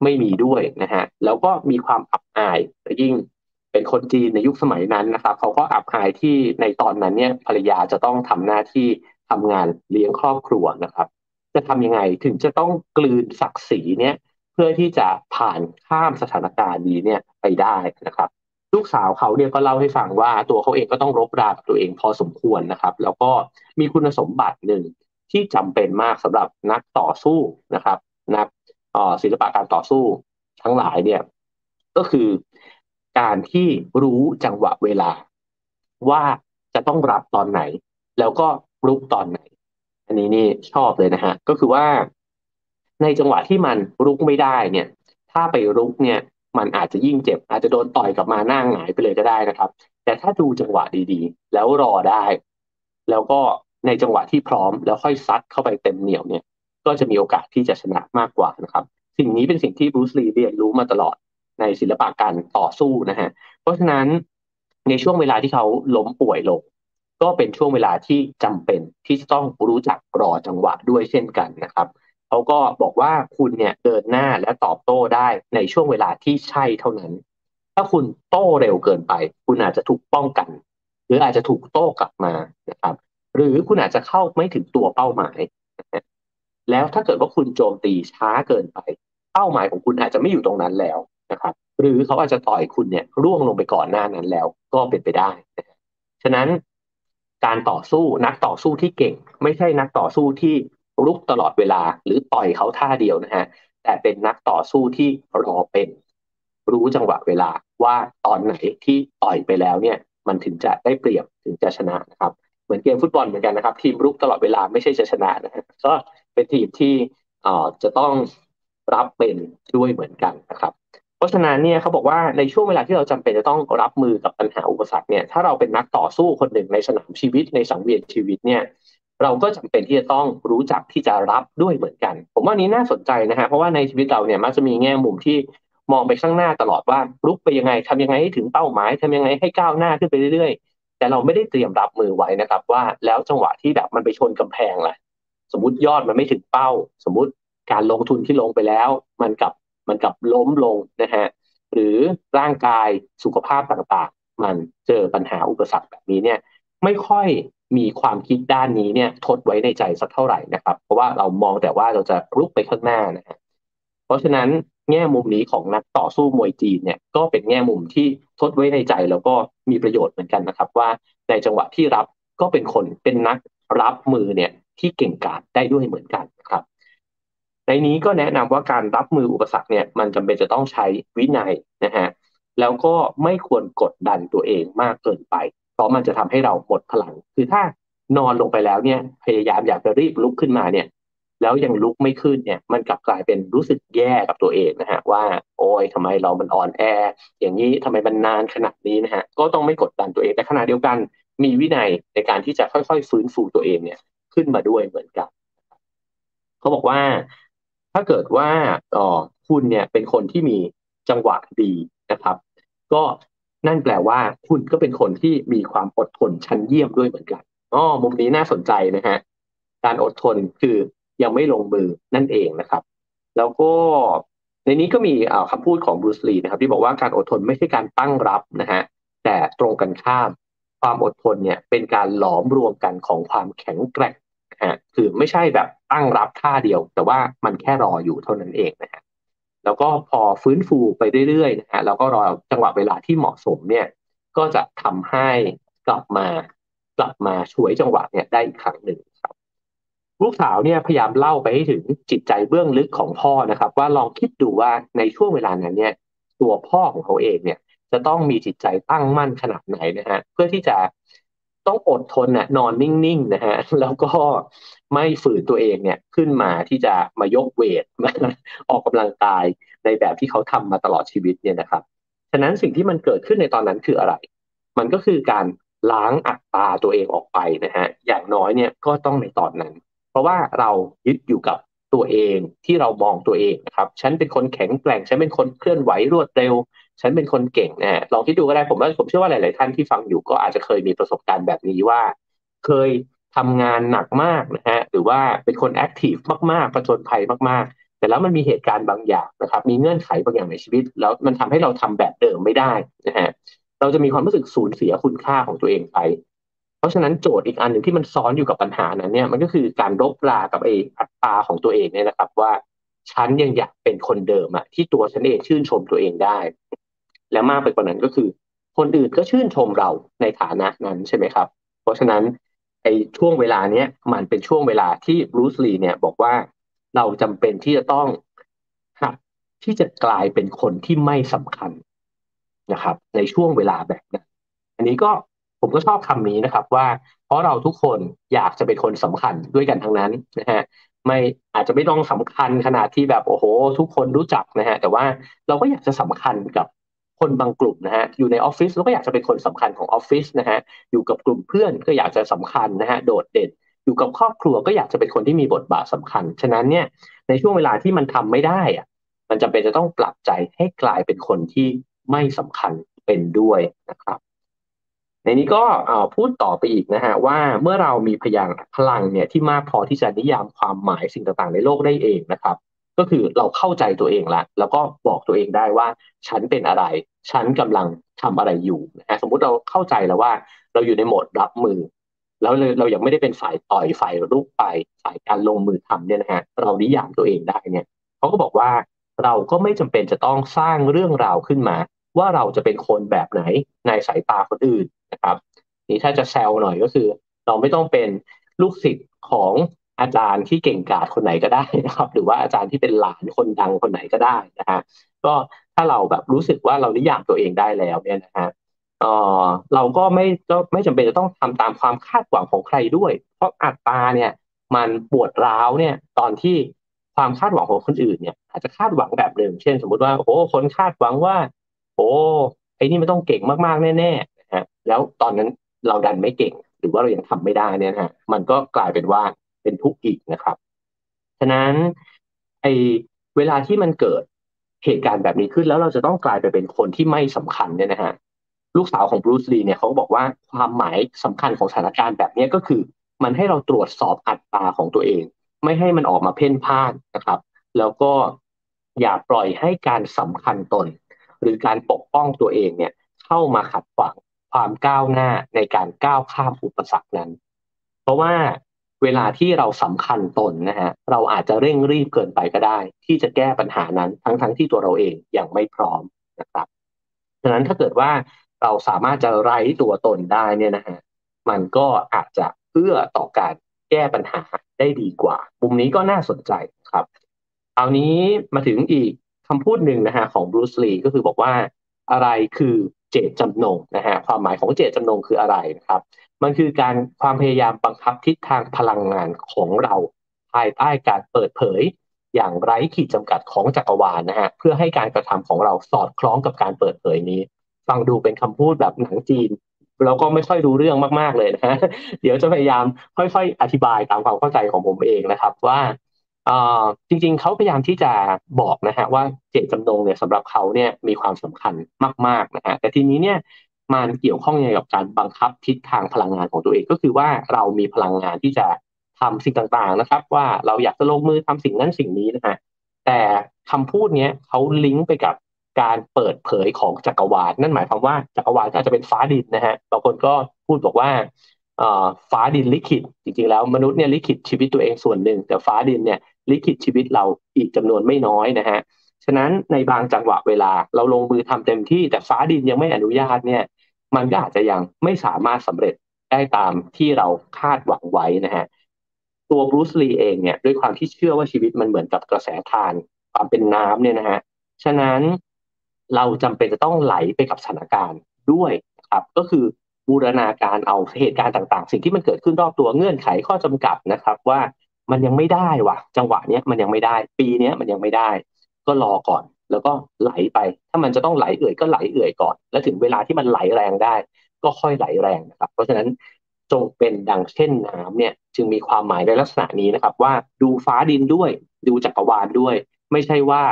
ไม่มีด้วยนะฮะแล้วก็มีความอับอายยิ่ง เป็นคนจีนในยุคสมัยนั้นนะครับเขาก็อับอายที่ในตอนนั้นเนี่ยภรรยาจะต้องทำหน้าที่ทำงานเลี้ยงครอบครัวนะครับ จะทำยังไงถึงจะต้องกลืนศักดิ์ศรีเนี่ยเพื่อที่จะผ่านข้ามสถานการณ์นี้เนี่ยไปได้นะครับลูกสาวเขาเนี่ยก็เล่าให้ฟังว่าตัวเขาเองก็ต้องรบรากับตัวเองพอสมควรนะครับ แล้วก็มีคุณสมบัติหนึ่งที่จำเป็นมากสำหรับนักต่อสู้นะครับ นักศิลปะการต่อสู้ทั้งหลายเนี่ยก็คือ การที่รู้จังหวะเวลา ว่าจะต้องรับตอนไหน แล้วก็รุกตอนไหน อันนี้นี่ชอบเลยนะฮะ ก็คือว่า ในจังหวะที่มันรุกไม่ได้เนี่ย ถ้าไปรุกเนี่ย มันอาจจะยิ่งเจ็บ อาจจะโดนต่อยกลับมาหน้าหงายไปเลยก็ได้นะครับ แต่ถ้าดูจังหวะดีๆ แล้วรอได้ แล้วก็ในจังหวะที่พร้อมแล้วค่อยซัดเข้าไปเต็มเหนียวเนี่ย ก็จะมีโอกาสที่จะชนะมากกว่านะครับ สิ่งนี้เป็นสิ่งที่บรูซลีเรียนรู้มาตลอด ในศิลปะการต่อสู้นะฮะเพราะฉะนั้นในช่วงเวลาที่เขาล้มป่วยลง ก็เป็นช่วงเวลาที่จำเป็นที่จะต้องรู้จักรอจังหวะด้วยเช่นกันนะครับเขาก็บอกว่าคุณเนี่ยเดินหน้าและตอบโต้ได้ในช่วงเวลาที่ใช่เท่านั้น ถ้าคุณโต้เร็วเกินไป คุณอาจจะถูกป้องกัน หรืออาจจะถูกโต้กลับมานะครับ หรือคุณอาจจะเข้าไม่ถึงตัวเป้าหมายแล้วถ้าเกิดว่าคุณโจมตีช้าเกินไป เป้าหมายของคุณอาจจะไม่อยู่ตรงนั้นแล้ว นะครับ หรือเขาอาจจะต่อยคุณเนี่ยร่วงลงไปก่อนหน้านั้นแล้วก็เป็นไปได้ฉะนั้นการต่อสู้นักต่อสู้ที่เก่ง ไม่ใช่นักต่อสู้ที่รุกตลอดเวลา หรือต่อยเขาท่าเดียวนะฮะแต่เป็นนักต่อสู้ที่รอเป็น รู้จังหวะเวลาว่าตอนไหนที่ต่อยไปแล้วเนี่ยมันถึงจะได้เปรียบถึงจะชนะนะครับ เหมือนเกมฟุตบอลเหมือนกันนะครับ ทีมรุกตลอดเวลาไม่ใช่จะชนะนะฮะก็เป็นทีมที่จะต้องรับเป็นด้วยเหมือนกันนะครับ เพราะฉะนั้นเนี่ยเขาบอกว่าในช่วงเวลาที่เราจำเป็นจะต้องรับมือกับปัญหาอุปสรรคเนี่ยถ้าเราเป็นนักต่อสู้คนหนึ่งในสนามชีวิตในสังเวียนชีวิตเนี่ยเราก็จำเป็นที่จะต้องรู้จักที่จะรับด้วยเหมือนกัน ผมว่านี้น่าสนใจนะฮะเพราะว่าในชีวิตเราเนี่ยมักจะมีแง่มุมที่มองไปข้างหน้าตลอดว่าลุกไปยังไงทำยังไงให้ถึงเป้าหมายทำยังไงให้ก้าวหน้าขึ้นไปเรื่อยๆ แต่เราไม่ได้เตรียมรับมือไว้นะครับ ว่าแล้วจังหวะที่แบบมันไปชนกำแพงล่ะ สมมติยอดมันไม่ถึงเป้า สมมติการลงทุนที่ลงไปแล้ว มันกับ มันกลับล้มลงนะฮะหรือร่างกายสุขภาพต่างๆ มันเจอปัญหาอุปสรรคแบบนี้เนี่ยไม่ค่อยมีความคิดด้านนี้เนี่ยทดไว้ในใจสักเท่าไหร่นะครับ เพราะว่าเรามองแต่ว่าเราจะลุกไปข้างหน้านะฮะเพราะฉะนั้นแง่มุมนี้ของนักต่อสู้มวยจีนเนี่ยก็เป็นแง่มุมที่ทดไว้ในใจแล้วก็มีประโยชน์เหมือนกันนะครับ ว่าในจังหวะที่รับก็เป็นคนเป็นนักรับมือเนี่ยที่เก่งกาจได้ด้วยเหมือนกันครับ ในนี้ก็แนะนำว่าการรับมืออุปสรรคเนี่ยมันจำเป็นจะต้องใช้วินัยนะฮะแล้วก็ไม่ควรกดดันตัวเองมากเกินไป เพราะมันจะทำให้เราหมดพลัง คือถ้านอนลงไปแล้วเนี่ยพยายามอยากจะรีบลุกขึ้นมาเนี่ย แล้วยังลุกไม่ขึ้นเนี่ย มันกลับกลายเป็นรู้สึกแย่กับตัวเองนะฮะว่า โอ้ยทำไมเรามันอ่อนแอ อย่างนี้ทำไมมันนานขนาดนี้นะฮะก็ต้องไม่กดดันตัวเองแต่ขณะเดียวกันมีวินัยในการที่จะค่อยๆ ฟื้นฟูตัวเองเนี่ย ขึ้นมาด้วยเหมือนกันเขาบอกว่า ถ้าเกิดว่าอ๋อคุณเนี่ยเป็นคนที่มีจังหวะดีนะครับ ก็นั่นแปลว่าคุณก็เป็นคนที่มีความอดทนชั้นเยี่ยมด้วยเหมือนกันอ๋อมุมนี้น่าสนใจนะฮะการอดทนคือยังไม่ลงมือนั่นเองนะครับ แล้วก็ในนี้ก็มีคำพูดของบรูซลีนะครับ ที่บอกว่าการอดทนไม่ใช่การตั้งรับนะฮะแต่ตรงกันข้าม ความอดทนเนี่ยเป็นการหลอมรวมกันของความแข็งแกร่ง นะฮะคือไม่ใช่แบบตั้งรับท่าเดียว แต่ว่ามันแค่รออยู่เท่านั้นเองนะฮะแล้วก็พอฟื้นฟูไปเรื่อยๆนะฮะแล้วก็รอจังหวะเวลาที่เหมาะสมเนี่ยก็จะทำให้กลับมากลับมาช่วยจังหวะเนี่ยได้อีกครั้งหนึ่งครับ ลูกสาวเนี่ยพยายามเล่าไปให้ถึงจิตใจเบื้องลึกของพ่อนะครับ ว่าลองคิดดูว่าในช่วงเวลานั้นเนี่ย ตัวพ่อของเขาเองเนี่ยจะต้องมีจิตใจตั้งมั่นขนาดไหนนะฮะเพื่อที่จะ ต้องอดทนน่ะนอนนิ่งๆนะฮะแล้วก็ไม่ฝืนตัวเองเนี่ยขึ้นมาที่จะมายกเวทมาออกกำลังกายในแบบที่เขาทำมาตลอดชีวิตเนี่ยนะครับ ฉะนั้นสิ่งที่มันเกิดขึ้นในตอนนั้นคืออะไร มันก็คือการล้างอัตตาตัวเองออกไปนะฮะอย่างน้อยเนี่ยก็ต้องในตอนนั้น เพราะว่าเรายึดอยู่กับตัวเองที่เรามองตัวเองนะครับ ฉันเป็นคนแข็งแกร่งฉันเป็นคนเคลื่อนไหวรวดเร็ว ฉันเป็นคนเก่งนะลองคิดดูก็ได้ผมว่าผมเชื่อว่าหลาย ๆ ท่านที่ฟังอยู่ก็อาจจะเคยมีประสบการณ์แบบนี้ว่า เคยทำงานหนักมากนะฮะหรือว่าเป็นคนแอคทีฟมาก ๆ ประจนภัยมาก ๆ แต่แล้วมันมีเหตุการณ์บางอย่างนะครับ มีเงื่อนไขบางอย่างในชีวิต แล้วมันทำให้เราทำแบบเดิมไม่ได้นะฮะเราจะมีความรู้สึกสูญเสียคุณค่าของตัวเองไปเพราะฉะนั้นโจทย์อีกอันหนึ่งที่มันซ้อนอยู่กับปัญหานั้นเนี่ยมันก็คือการรบรากับไออัตราของตัวเองเนี่ยนะครับว่าฉันยังอยากเป็นคนเดิมอะที่ตัวฉันเองชื่นชมตัวเองได้ และมากไปกว่านั้นก็คือ คนอื่นก็ชื่นชมเราในฐานะนั้นใช่ไหมครับ เพราะฉะนั้นไอ้ช่วงเวลาเนี้ยมันเป็นช่วงเวลาที่บรูซลีเนี่ยบอกว่าเราจำเป็นที่จะต้องหัดที่จะกลายเป็นคนที่ไม่สำคัญนะครับ ในช่วงเวลาแบบนั้นอันนี้ก็ผมก็ชอบคำนี้นะครับว่า เพราะเราทุกคนอยากจะเป็นคนสำคัญด้วยกันทั้งนั้นนะฮะไม่อาจจะไม่ต้องสำคัญขนาดที่แบบโอ้โห ทุกคนรู้จักนะฮะแต่ว่าเราก็อยากจะสำคัญกับ คนบางกลุ่มนะฮะอยู่ในออฟฟิศเราก็อยากจะเป็นคนสำคัญของออฟฟิศนะฮะอยู่กับกลุ่มเพื่อนก็อยากจะสำคัญนะฮะโดดเด่น อยู่กับครอบครัวก็อยากจะเป็นคนที่มีบทบาทสำคัญ ฉะนั้นเนี่ยในช่วงเวลาที่มันทำไม่ได้อะมันจำเป็นจะต้องปรับใจให้กลายเป็นคนที่ไม่สำคัญเป็นด้วยนะครับในนี้ก็พูดต่อไปอีกนะฮะว่าเมื่อเรามีพยางพลังเนี่ยที่มากพอที่จะนิยามความหมายสิ่งต่างๆ ในโลกได้เองนะครับ ก็คือเราเข้าใจตัวเองละแล้วก็บอกตัวเองได้ว่า ฉันเป็นอะไร ฉันกำลังทำอะไรอยู่นะสมมุติเราเข้าใจแล้วว่า เราอยู่ในโหมดรับมือ แล้วเรายังไม่ได้เป็นฝ่ายต่อยฝ่ายรุกไปฝ่ายการลงมือทำเนี่ยนะฮะเรานิยามตัวเองได้เนี่ยเขาก็บอกว่าเราก็ไม่จำเป็นจะต้องสร้างเรื่องราวขึ้นมา ว่าเราจะเป็นคนแบบไหนในสายตาคนอื่นนะครับ นี่ถ้าจะแซวหน่อยก็คือ เราไม่ต้องเป็นลูกศิษย์ของ อาจารย์ที่เก่งกาจคนไหนก็ได้นะครับ หรือว่าอาจารย์ที่เป็นหลานคนดังคนไหนก็ได้นะฮะก็ถ้าเราแบบรู้สึกว่าเรานิยามตัวเองได้แล้วเนี่ยนะฮะเออเราก็ไม่ก็ไม่จำเป็นจะต้องทำตามความคาดหวังของใครด้วย เพราะอัตตาเนี่ยมันปวดร้าวเนี่ยตอนที่ความคาดหวังของคนอื่นเนี่ยอาจจะคาดหวังแบบหนึ่งเช่น สมมติว่าโอ้คนคาดหวังว่า โอ้ไอ้นี่มันต้องเก่งมากๆแน่ๆนะฮะแล้วตอนนั้นเราดันไม่เก่ง หรือว่าเรายังทำไม่ได้เนี่ยนะฮะมันก็กลายเป็นว่า เป็นทุกข์อีกนะครับ ฉะนั้นไอเวลาที่มันเกิดเหตุการณ์แบบนี้ขึ้นแล้วเราจะต้องกลายไปเป็นคนที่ไม่สำคัญเนี่ยนะฮะลูกสาวของบรูซลีเนี่ยเขาบอกว่าความหมายสำคัญของสถานการณ์แบบนี้ก็คือ มันให้เราตรวจสอบอัตราของตัวเอง ไม่ให้มันออกมาเพ่นพ่านนะครับ แล้วก็อย่าปล่อยให้การสำคัญตน หรือการปกป้องตัวเองเนี่ยเข้ามาขัดขวางความก้าวหน้าในการก้าวข้ามอุปสรรคนั้น เพราะว่า เวลาที่เราสำคัญตนนะฮะเราอาจจะเร่งรีบเกินไปก็ได้ ที่จะแก้ปัญหานั้นทั้งๆทที่ตัวเราเองยังไม่พร้อมนะครับฉะนั้นถ้าเกิดว่าเราสามารถจะไร้ตัวตนได้เนี่ยนะฮะมันก็อาจจะเพื่อต่อการแก้ปัญหาได้ดีกว่ามุมนี้ก็น่าสนใจครับเอานี้มาถึงอีกคำพูดหนึ่งนะฮะของบรูซลีก็คือบอกว่าอะไรคือเจตจำนงนะฮะความหมายของเจตจำนงคืออะไรนะครับ มันคือการความพยายามบังคับทิศทางพลังงานของเราภายใต้การเปิดเผย อย่างไร้ขีดจำกัดของจักรวาลนะฮะเพื่อให้การกระทำของเราสอดคล้องกับการเปิดเผยนี้ ฟังดูเป็นคำพูดแบบหนังจีนเราก็ไม่ค่อยรู้เรื่องมาก ๆเลยนะฮะเดี๋ยวจะพยายามค่อยๆ อธิบายตามความเข้าใจของผมเองนะครับว่าจริงๆ เขาพยายามที่จะบอกนะฮะว่าเจตจำนงเนี่ยสำหรับเขาเนี่ยมีความสำคัญมากๆนะฮะแต่ทีนี้เนี่ย มันเกี่ยวข้องยังไงกับการบังคับทิศทางพลังงานของตัวเอง ก็คือว่าเรามีพลังงานที่จะทำสิ่งต่างๆนะครับ ว่าเราอยากจะลงมือทำสิ่งนั้นสิ่งนี้นะฮะแต่คำพูดเนี้ยเขาลิงก์ไปกับการเปิดเผยของจักรวาลนั่นหมายความว่าจักรวาลอาจจะเป็นฟ้าดินนะฮะบางคนก็พูดบอกว่าฟ้าดินลิขิตจริงๆแล้วมนุษย์เนี่ยลิขิตชีวิตตัวเองส่วนหนึ่ง แต่ฟ้าดินเนี่ยลิขิตชีวิตเราอีกจำนวนไม่น้อยนะฮะฉะนั้นในบางจังหวะเวลาเราลงมือทำเต็มที่แต่ฟ้าดินยังไม่อนุญาตเนี่ย มันก็อาจจะยังไม่สามารถสำเร็จได้ตามที่เราคาดหวังไว้นะฮะตัวบรูซลีเองเนี่ยด้วยความที่เชื่อว่าชีวิตมันเหมือนกับกระแสทานความเป็นน้ำเนี่ยนะฮะฉะนั้นเราจำเป็นจะต้องไหลไปกับสถานการณ์ด้วยครับก็คือบูรณาการเอาเหตุการณ์ต่างๆ สิ่งที่มันเกิดขึ้นรอบตัวเงื่อนไขข้อจำกัดนะครับ ว่ามันยังไม่ได้วะจังหวะเนี้ยมันยังไม่ได้ ปีเนี้ยมันยังไม่ได้ ก็รอก่อน แล้วก็ไหลไป ถ้ามันจะต้องไหลเอื่อยก็ไหลเอื่อยก่อน แล้วถึงเวลาที่มันไหลแรงได้ ก็ค่อยไหลแรงนะครับ เพราะฉะนั้นจงเป็นดังเช่นน้ำเนี่ย จึงมีความหมายในลักษณะนี้นะครับ ว่าดูฟ้าดินด้วย ดูจักรวาลด้วย ไม่ใช่ว่า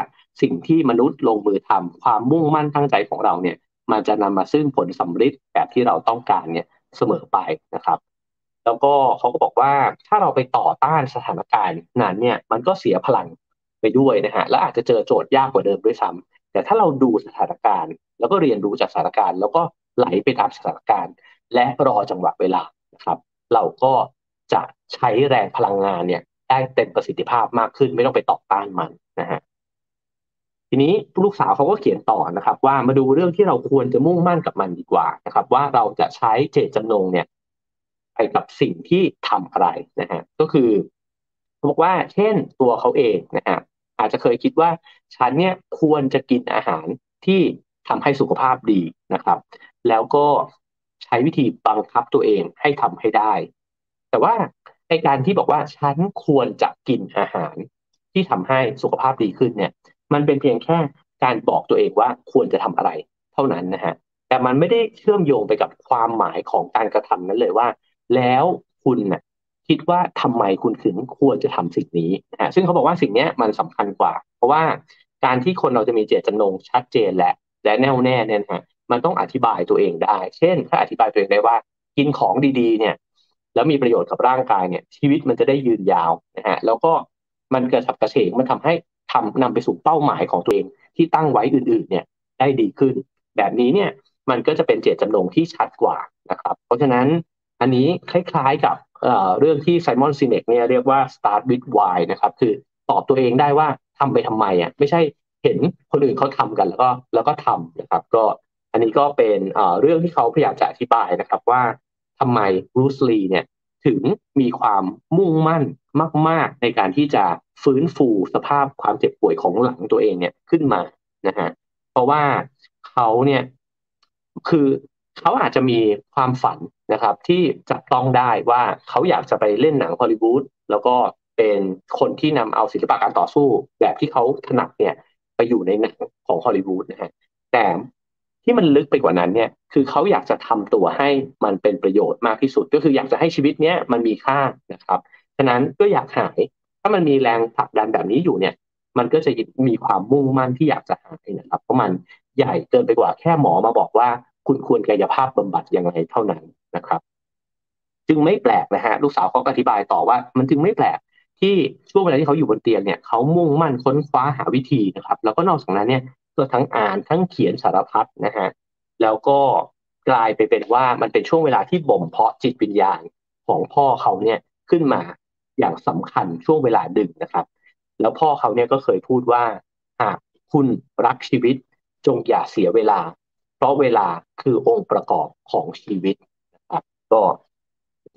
สิ่งที่มนุษย์ลงมือทำความมุ่งมั่นตั้งใจของเราเนี่ย มันจะนำมาซึ่งผลสำฤทธิ์แบบที่เราต้องการเนี่ยเสมอไปนะครับ แล้วก็เขาก็บอกว่าถ้าเราไปต่อต้านสถานการณ์นั้นเนี่ย มันก็เสียพลัง ไปด้วยนะฮะและอาจจะเจอโจทย์ยากกว่าเดิมด้วยซ้ำแต่ถ้าเราดูสถานการณ์ แล้วก็เรียนรู้จากสถานการณ์ แล้วก็ไหลไปตามสถานการณ์ และรอจังหวะเวลานะครับเราก็จะใช้แรงพลังงานเนี่ยได้เต็มประสิทธิภาพมากขึ้น ไม่ต้องไปต่อต้านมันนะฮะทีนี้ลูกสาวเขาก็เขียนต่อนะครับ ว่ามาดูเรื่องที่เราควรจะมุ่งมั่นกับมันดีกว่านะครับ ว่าเราจะใช้เจตจำนงเนี่ยไปกับสิ่งที่ทำอะไรนะฮะก็คือ บอกว่าเช่นตัวเขาเองนะฮะอาจจะเคยคิดว่าฉันเนี่ยควรจะกินอาหารที่ทำให้สุขภาพดีนะครับ แล้วก็ใช้วิธีบังคับตัวเองให้ทำให้ได้ แต่ว่าในการที่บอกว่าฉันควรจะกินอาหารที่ทำให้สุขภาพดีขึ้นเนี่ย มันเป็นเพียงแค่การบอกตัวเองว่าควรจะทำอะไรเท่านั้นนะฮะแต่มันไม่ได้เชื่อมโยงไปกับความหมายของการกระทำนั้นเลยว่า แล้วคุณนะ่ะ คิดว่าทำไมคุณถึงควรจะทำสิ่งนี้นะซึ่งเขาบอกว่าสิ่งนี้มันสำคัญกว่า เพราะว่าการที่คนเราจะมีเจตจำนงชัดเจนและและแน่วแน่เนี่ยนะฮะมันต้องอธิบายตัวเองได้ เช่น ถ้าอธิบายตัวเองได้ว่า กินของดีๆ เนี่ย แล้วมีประโยชน์กับร่างกายเนี่ย ชีวิตมันจะได้ยืนยาวนะฮะแล้วก็มันกระฉับกระเฉงมันทำให้ทำนำไปสู่เป้าหมายของตัวเองที่ตั้งไว้อื่น ๆ เนี่ยได้ดีขึ้น แบบนี้เนี่ยมันก็จะเป็นเจตจำนงที่ชัดกว่านะครับ เพราะฉะนั้น อันนี้คล้ายๆกับเรื่องที่ไซมอนซีเนกเนี่ยเรียกว่า start with why นะครับ คือตอบตัวเองได้ว่าทำไปทำไมอะไม่ใช่เห็นคนอื่นเขาทำกันแล้วก็แล้วก็ทำนะครับ ก็อันนี้ก็เป็นเรื่องที่เขาพยายามจะอธิบายนะครับว่าทำไมรูซลีเนี่ยถึงมีความมุ่งมั่นมาก ๆ ในการที่จะฟื้นฟูสภาพความเจ็บป่วยของหลังตัวเองเนี่ยขึ้นมานะฮะเพราะว่าเขาเนี่ยคือเขาอาจจะมีความฝัน นะครับ ที่จะต้องได้ว่าเขาอยากจะไปเล่นหนังฮอลลีวูดแล้วก็เป็นคนที่นำเอาศิลปะการต่อสู้ แบบที่เขาถนัดเนี่ย ไปอยู่ในหนังของฮอลลีวูดนะฮะแต่ที่มันลึกไปกว่านั้นเนี่ย คือเขาอยากจะทำตัวให้มันเป็นประโยชน์มากที่สุด ก็คืออยากจะให้ชีวิตเนี้ยมันมีค่านะครับฉะนั้นก็อยากหายถ้ามันมีแรงผลักดันแบบนี้อยู่เนี่ย มันก็จะมีความมุ่งมั่นที่อยากจะหายนะครับเพราะมันใหญ่เกินไปกว่าแค่หมอมาบอกว่า คุณควรกายภาพบำบัดยังไงเท่านั้นนะครับ จึงไม่แปลกนะฮะลูกสาวเขาอธิบายต่อว่า มันจึงไม่แปลกที่ช่วงเวลาที่เขาอยู่บนเตียงเนี่ยเขามุ่งมั่นค้นคว้าหาวิธีนะครับ แล้วก็นอกจากนั้นเนี่ยก็ทั้งอ่านทั้งเขียนสารพัดนะฮะแล้วก็กลายไปเป็นว่ามันเป็นช่วงเวลาที่บ่มเพาะจิตวิญญาณของพ่อเขาเนี่ยขึ้นมาอย่างสำคัญช่วงเวลาดึงนะครับ แล้วพ่อเขาเนี่ยก็เคยพูดว่าหากคุณรักชีวิตจงอย่าเสียเวลา เพราะเวลาคือองค์ประกอบของชีวิตนะครับ ก็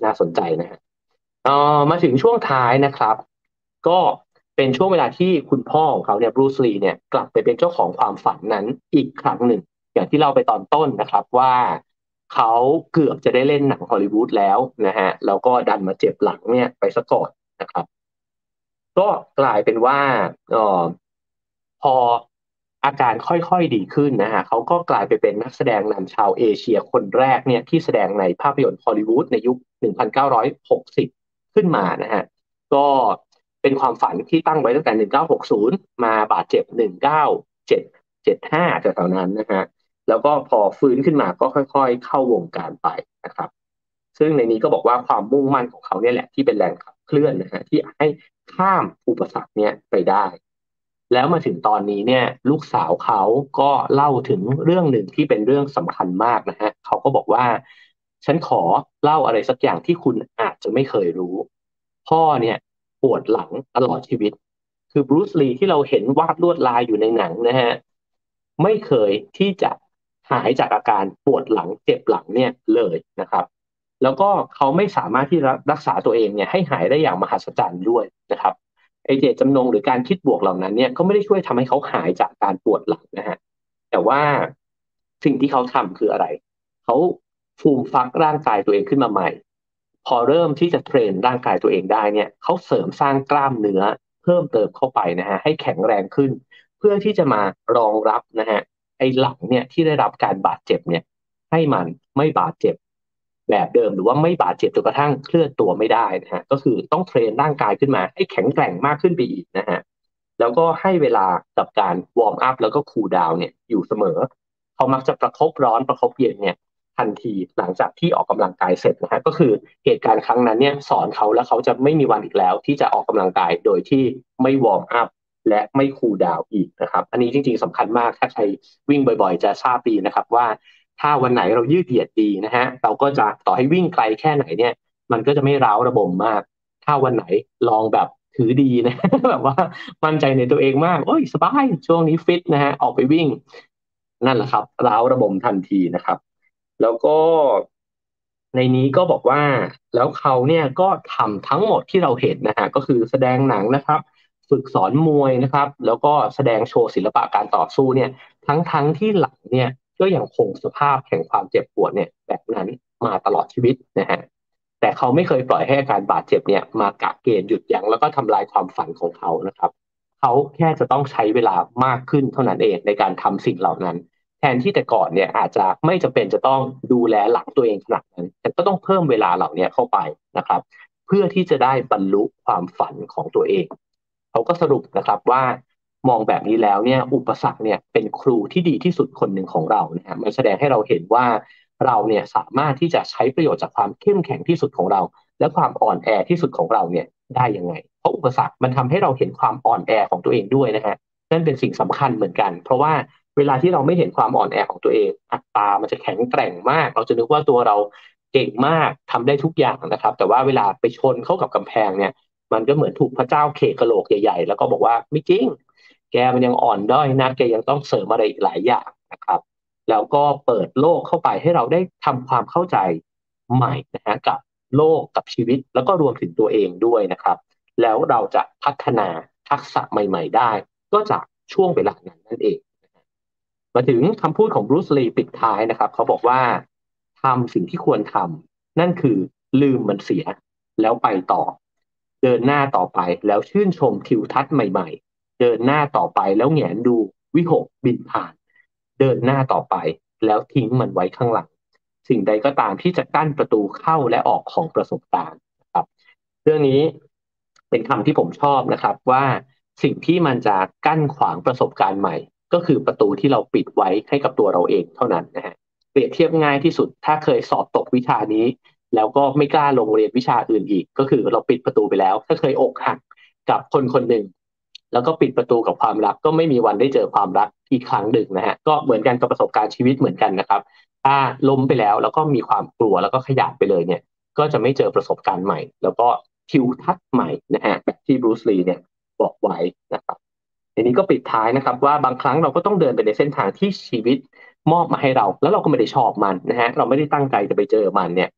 น่าสนใจนะฮะเออมาถึงช่วงท้ายนะครับ ก็เป็นช่วงเวลาที่คุณพ่อของเขาเนี่ยบรูซลีเนี่ยกลับไปเป็นเจ้าของความฝันนั้นอีกครั้งหนึ่ง อย่างที่เราไปตอนต้นนะครับว่าเขาเกือบจะได้เล่นหนังฮอลลีวูดแล้วนะฮะแล้วก็ดันมาเจ็บหลังเนี่ยไปซะก่อนนะครับ ก็กลายเป็นว่าออพอ อาการค่อยๆดีขึ้นนะฮะเขาก็กลายไปเป็นนักแสดงนำชาวเอเชียคนแรกเนี่ยที่แสดงในภาพยนตร์ฮอลลีวูดในยุค 1960 ขึ้นมานะฮะก็เป็นความฝันที่ตั้งไว้ตั้งแต่ 1960 มาบาดเจ็บ 1975จากตอนนั้นนะฮะแล้วก็พอฟื้นขึ้นมาก็ค่อยๆ เข้าวงการไปนะครับ ซึ่งในนี้ก็บอกว่าความมุ่งมั่นของเขาเนี่ยแหละที่เป็นแรงขับเคลื่อนนะฮะที่ให้ข้ามอุปสรรคเนี่ยไปได้ แล้วมาถึงตอนนี้เนี่ยลูกสาวเขาก็เล่าถึงเรื่องหนึ่งที่เป็นเรื่องสำคัญมากนะฮะเขาก็บอกว่า ฉันขอเล่าอะไรสักอย่างที่คุณอาจจะไม่เคยรู้ พ่อเนี่ยปวดหลังตลอดชีวิต คือบรูซลีที่เราเห็นวาดลวดลายอยู่ในหนังนะฮะไม่เคยที่จะหายจากอาการปวดหลังเจ็บหลังเนี่ยเลยนะครับ แล้วก็เขาไม่สามารถที่รักษาตัวเองเนี่ยให้หายได้อย่างมหัศจรรย์ด้วยนะครับ ไอเจตจำนงหรือการคิดบวกเหล่านั้นเนี่ยก็ไม่ได้ช่วยทำให้เขาหายจากการปวดหลังนะฮะแต่ว่าสิ่งที่เขาทำคืออะไร เขาฟูมฟักร่างกายตัวเองขึ้นมาใหม่ พอเริ่มที่จะเทรนร่างกายตัวเองได้เนี่ยเขาเสริมสร้างกล้ามเนื้อ เพิ่มเติมเข้าไปนะฮะให้แข็งแรงขึ้น เพื่อที่จะมารองรับนะฮะไอ้หลังเนี่ยที่ได้รับการบาดเจ็บเนี่ยให้มันไม่บาดเจ็บ แบบเดิมหรือว่าไม่บาดเจ็บจนกระทั่งเคลื่อนตัวไม่ได้นะฮะก็คือต้อง train ร่างกายขึ้นมาให้แข็งแกร่งมากขึ้นไปอีกนะฮะแล้วก็ให้เวลากับการ warm up แล้วก็ cool down เนี่ยอยู่เสมอเขามักจะประครบร้อนประครบเย็นเนี่ยทันทีหลังจากที่ออกกำลังกายเสร็จนะฮะก็คือเหตุการณ์ครั้งนั้นเนี่ยสอนเขาแล้วเขาจะไม่มีวันอีกแล้ว ที่จะออกกำลังกายโดยที่ไม่วอร์มอัพและไม่คูลดาวน์อีกนะครับ อันนี้จริง ๆสำคัญมากถ้าใครวิ่งบ่อย ๆ จะทราบดีนะครับว่า ถ้าวันไหนเรายืดเหยียดดีนะฮะเราก็จะต่อให้วิ่งไกลแค่ไหนเนี่ย มันก็จะไม่ร้าวระบมมาก ถ้าวันไหนลองแบบถือดีนะแบบว่ามั่นใจในตัวเองมากโอ้ยสบายช่วงนี้ฟิตนะฮะออกไปวิ่ง นั่นแหละครับร้าวระบมทันทีนะครับ แล้วก็ในนี้ก็บอกว่าแล้วเขาเนี่ยก็ทำทั้งหมดที่เราเห็นนะฮะก็คือแสดงหนังนะครับ ฝึกสอนมวยนะครับ แล้วก็แสดงโชว์ศิลปะการต่อสู้เนี่ย ทั้งทั้งที่หลังเนี่ย ก็ยังคงสภาพแห่งความเจ็บปวดเนี่ยแบบนั้นมาตลอดชีวิตนะฮะแต่เขาไม่เคยปล่อยให้อาการบาดเจ็บเนี่ยมากะเกณฑ์หยุดยั้งแล้วก็ทำลายความฝันของเขานะครับ เขาแค่จะต้องใช้เวลามากขึ้นเท่านั้นเองในการทำสิ่งเหล่านั้น แทนที่แต่ก่อนเนี่ยอาจจะไม่จะเป็นจะต้องดูแลหลังตัวเองขนาดนั้น แต่ก็ต้องเพิ่มเวลาเหล่านี้เข้าไปนะครับ เพื่อที่จะได้บรรลุความฝันของตัวเอง เขาก็สรุปนะครับว่ามองแบบนี้แล้วเนี่ยอุปสรรคเนี่ย ครูที่ดีที่สุดคนหนึ่งของเรานะฮะมันแสดงให้เราเห็นว่าเราเนี่ยสามารถที่จะใช้ประโยชน์จากความเข้มแข็งที่สุดของเรา และความอ่อนแอที่สุดของเราเนี่ยได้ยังไง เพราะอุปสรรคมันทำให้เราเห็นความอ่อนแอของตัวเองด้วยนะฮะนั่นเป็นสิ่งสำคัญเหมือนกัน เพราะว่าเวลาที่เราไม่เห็นความอ่อนแอของตัวเอง อัตรามันจะแข็งแกร่งมาก เราจะนึกว่าตัวเราเก่งมากทำได้ทุกอย่างนะครับ แต่ว่าเวลาไปชนเข้ากับกำแพงเนี่ย มันก็เหมือนถูกพระเจ้าเคกระโหลกใหญ่ ๆ แล้วก็บอกว่าไม่จริง แกมันยังอ่อนด้อยนะแกยังต้องเสริมอะไรอีกหลายอย่างนะครับ แล้วก็เปิดโลกเข้าไปให้เราได้ทำความเข้าใจใหม่นะฮะกับโลกกับชีวิตแล้วก็รวมถึงตัวเองด้วยนะครับ แล้วเราจะพัฒนาทักษะใหม่ ๆ ได้ ก็จากช่วงเวลานั้นนั่นเอง มาถึงคำพูดของบรูซลีปิดท้ายนะครับ เขาบอกว่าทำสิ่งที่ควรทำนั่นคือลืมมันเสีย แล้วไปต่อ เดินหน้าต่อไปแล้วชื่นชมทิวทัศน์ใหม่ๆ เดินหน้าต่อไปแล้วแงนดูวิหกบินผ่าน เดินหน้าต่อไป แล้วทิ้งมันไว้ข้างหลัง สิ่งใดก็ตามที่จะกั้นประตูเข้าและออกของประสบการณ์ครับ เรื่องนี้เป็นคำที่ผมชอบนะครับว่าสิ่งที่มันจะกั้นขวางประสบการณ์ใหม่ ก็คือประตูที่เราปิดไว้ให้กับตัวเราเองเท่านั้นนะฮะเปรียบเทียบง่ายที่สุด ถ้าเคยสอบตกวิชานี้ แล้วก็ไม่กล้าลงเรียนวิชาอื่นอีก ก็คือเราปิดประตูไปแล้ว ถ้าเคยอกหักกับคนคนหนึ่ง แล้วก็ปิดประตูกับความรักก็ไม่มีวันได้เจอความรักอีกครั้งหนึ่งนะฮะก็เหมือนกันกับประสบการณ์ชีวิตเหมือนกันนะครับถ้าล้มไปแล้วแล้วก็มีความกลัวแล้วก็ขยับไปเลยเนี่ย ก็จะไม่เจอประสบการณ์ใหม่ แล้วก็ทิวทัศน์ใหม่นะฮะแบบที่บรูซลีเนี่ยบอกไว้นะครับทีนี้ก็ปิดท้ายนะครับ ว่าบางครั้งเราก็ต้องเดินไปในเส้นทางที่ชีวิตมอบมาให้เรา แล้วเราก็ไม่ได้ชอบมันนะฮะเราไม่ได้ตั้งใจจะไปเจอมันเนี่ย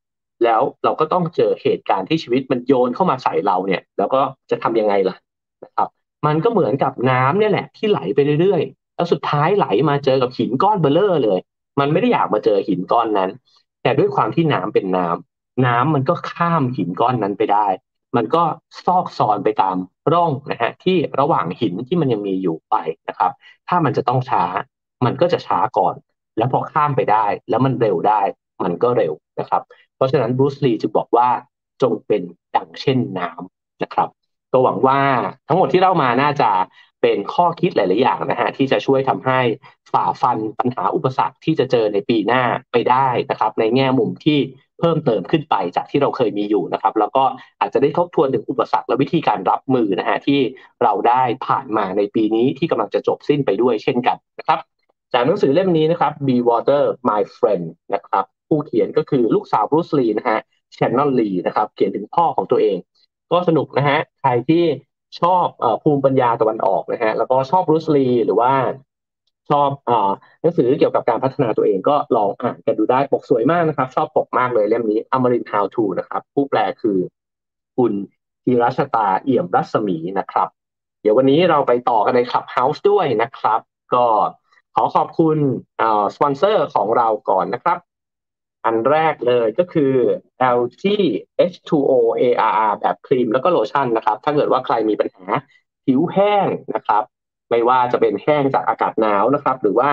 แล้วเราก็ต้องเจอเหตุการณ์ที่ชีวิตมันโยนเข้ามาใส่เราเนี่ย แล้วก็จะทำยังไงล่ะนะครับ มันก็เหมือนกับน้ำเนี่ยแหละ ที่ไหลไปเรื่อยๆ แล้วสุดท้ายไหลมาเจอกับหินก้อนเบลเลอร์เลย มันไม่ได้อยากมาเจอหินก้อนนั้น แต่ด้วยความที่น้ำเป็นน้ำน้ำมันก็ข้ามหินก้อนนั้นไปได้ มันก็ซอกซอนไปตามร่องนะฮะที่ระหว่างหินที่มันยังมีอยู่ไปนะครับ ถ้ามันจะต้องช้า มันก็จะช้าก่อน แล้วพอข้ามไปได้ แล้วมันเร็วได้ มันก็เร็วนะครับ เพราะฉะนั้นบรูซลีจึงบอกว่าจงเป็นดังเช่นน้ำนะครับ ก็หวังว่าทั้งหมดที่เล่ามาน่าจะเป็นข้อคิดหลาย ๆ อย่างนะฮะที่จะช่วยทำให้ฝ่าฟันปัญหาอุปสรรคที่จะเจอในปีหน้าไปได้นะครับ ในแง่มุมที่เพิ่มเติมขึ้นไปจากที่เราเคยมีอยู่นะครับ แล้วก็อาจจะได้ทบทวนถึงอุปสรรคและวิธีการรับมือนะฮะที่เราได้ผ่านมาในปีนี้ที่กำลังจะจบสิ้นไปด้วยเช่นกันนะครับ จากหนังสือเล่มนี้นะครับ Be Water My Friend นะครับผู้เขียนก็คือลูกสาวบรูซลีนะฮะแชนนอนลีนะครับเขียนถึงพ่อของตัวเอง ก็สนุกนะฮะ ใครที่ชอบภูมิปัญญาตะวันออกนะฮะ แล้วก็ชอบรูสลีหรือว่าชอบหนังสือเกี่ยวกับการพัฒนาตัวเองก็ลองอ่านกันดูได้ปกสวยมากนะครับ ชอบปกมากเลยเล่มนี้อมรินทาวทูนะครับ ผู้แปลคือ คุณธีรชตาเอี่ยมรัศมีนะครับ เดี๋ยววันนี้เราไปต่อกันใน Clubhouse ด้วยนะครับ ก็ขอขอบคุณสปอนเซอร์ของเราก่อนนะครับ อันแรกเลยก็คือ LG H2O ARR แบบครีมแล้วก็โลชั่นนะครับ ถ้าเกิดว่าใครมีปัญหาผิวแห้งนะครับ ไม่ว่าจะเป็นแห้งจากอากาศหนาวนะครับ หรือว่า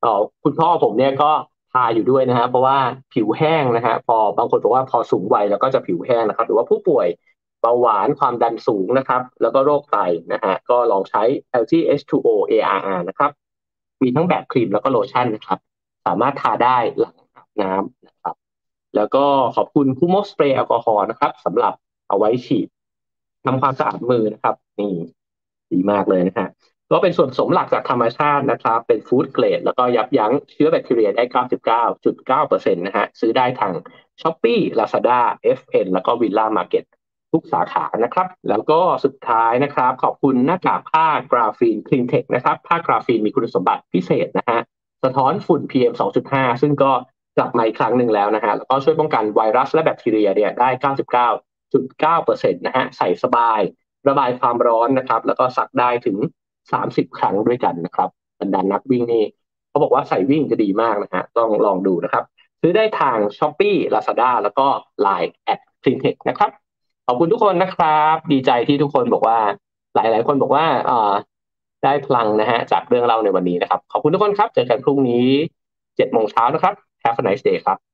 เออคุณพ่อผมเนี่ยก็ทาอยู่ด้วยนะฮะเพราะว่าผิวแห้งนะฮะพอบางคนบอกว่าพอสูงวัยแล้วก็จะผิวแห้งนะครับ หรือว่าผู้ป่วยเบาหวานความดันสูงนะครับ แล้วก็โรคไตนะฮะก็ลองใช้ LG H2O ARR นะครับ มีทั้งแบบครีมแล้วก็โลชั่นนะครับ สามารถทาได้หลัง อาบน้ำแล้วก็ขอบคุณคูโมสเปรย์แอลกอฮอล์นะครับสำหรับเอาไว้ฉีดทำความสะอาดมือนะครับ นี่ดีมากเลยนะฮะก็เป็นส่วนผสมหลักจากธรรมชาตินะครับ เป็นฟู้ดเกรดแล้วก็ยับยั้งเชื้อแบคทีเรียได้ 99.9%นะฮะซื้อได้ทาง s h อ p e e Lazada FN แล้วก็ Villa Market ทุกสาขานะครับ แล้วก็สุดท้ายนะครับ ขอบคุณหน้ากากผ้ากราฟีนคลินเทคนะครับ ผ้ากราฟีนมีคุณสมบัติพิเศษนะฮะ สะท้อนฝุ่น PM 2.5 ซึ่งก็ กลับมาอีกครั้งหนึ่งแล้วนะฮะแล้วก็ช่วยป้องกันไวรัสและแบคทีเรียเนี่ยได้ 99.9%นะฮะใส่สบาย ระบายความร้อนนะครับ แล้วก็ซักได้ถึง 30 ครั้งด้วยกันนะครับบรรดานนักวิ่งนี่เขาบอกว่าใส่วิ่งจะดีมากนะฮะต้องลองดูนะครับ ซื้อได้ทาง s h อ p e e Lazada แล้วก็ Line แอด c l e a n t e c h นะครับขอบคุณทุกคนนะครับ ดีใจที่ทุกคนบอกว่า หลาย ๆ คนบอกว่าได้พลังนะฮะจากเรื่องเล่าในวันนี้นะครับ ขอบคุณทุกคนครับ เจอกันพรุ่งนี้7โมงเช้านะครับ Have a nice day ครับ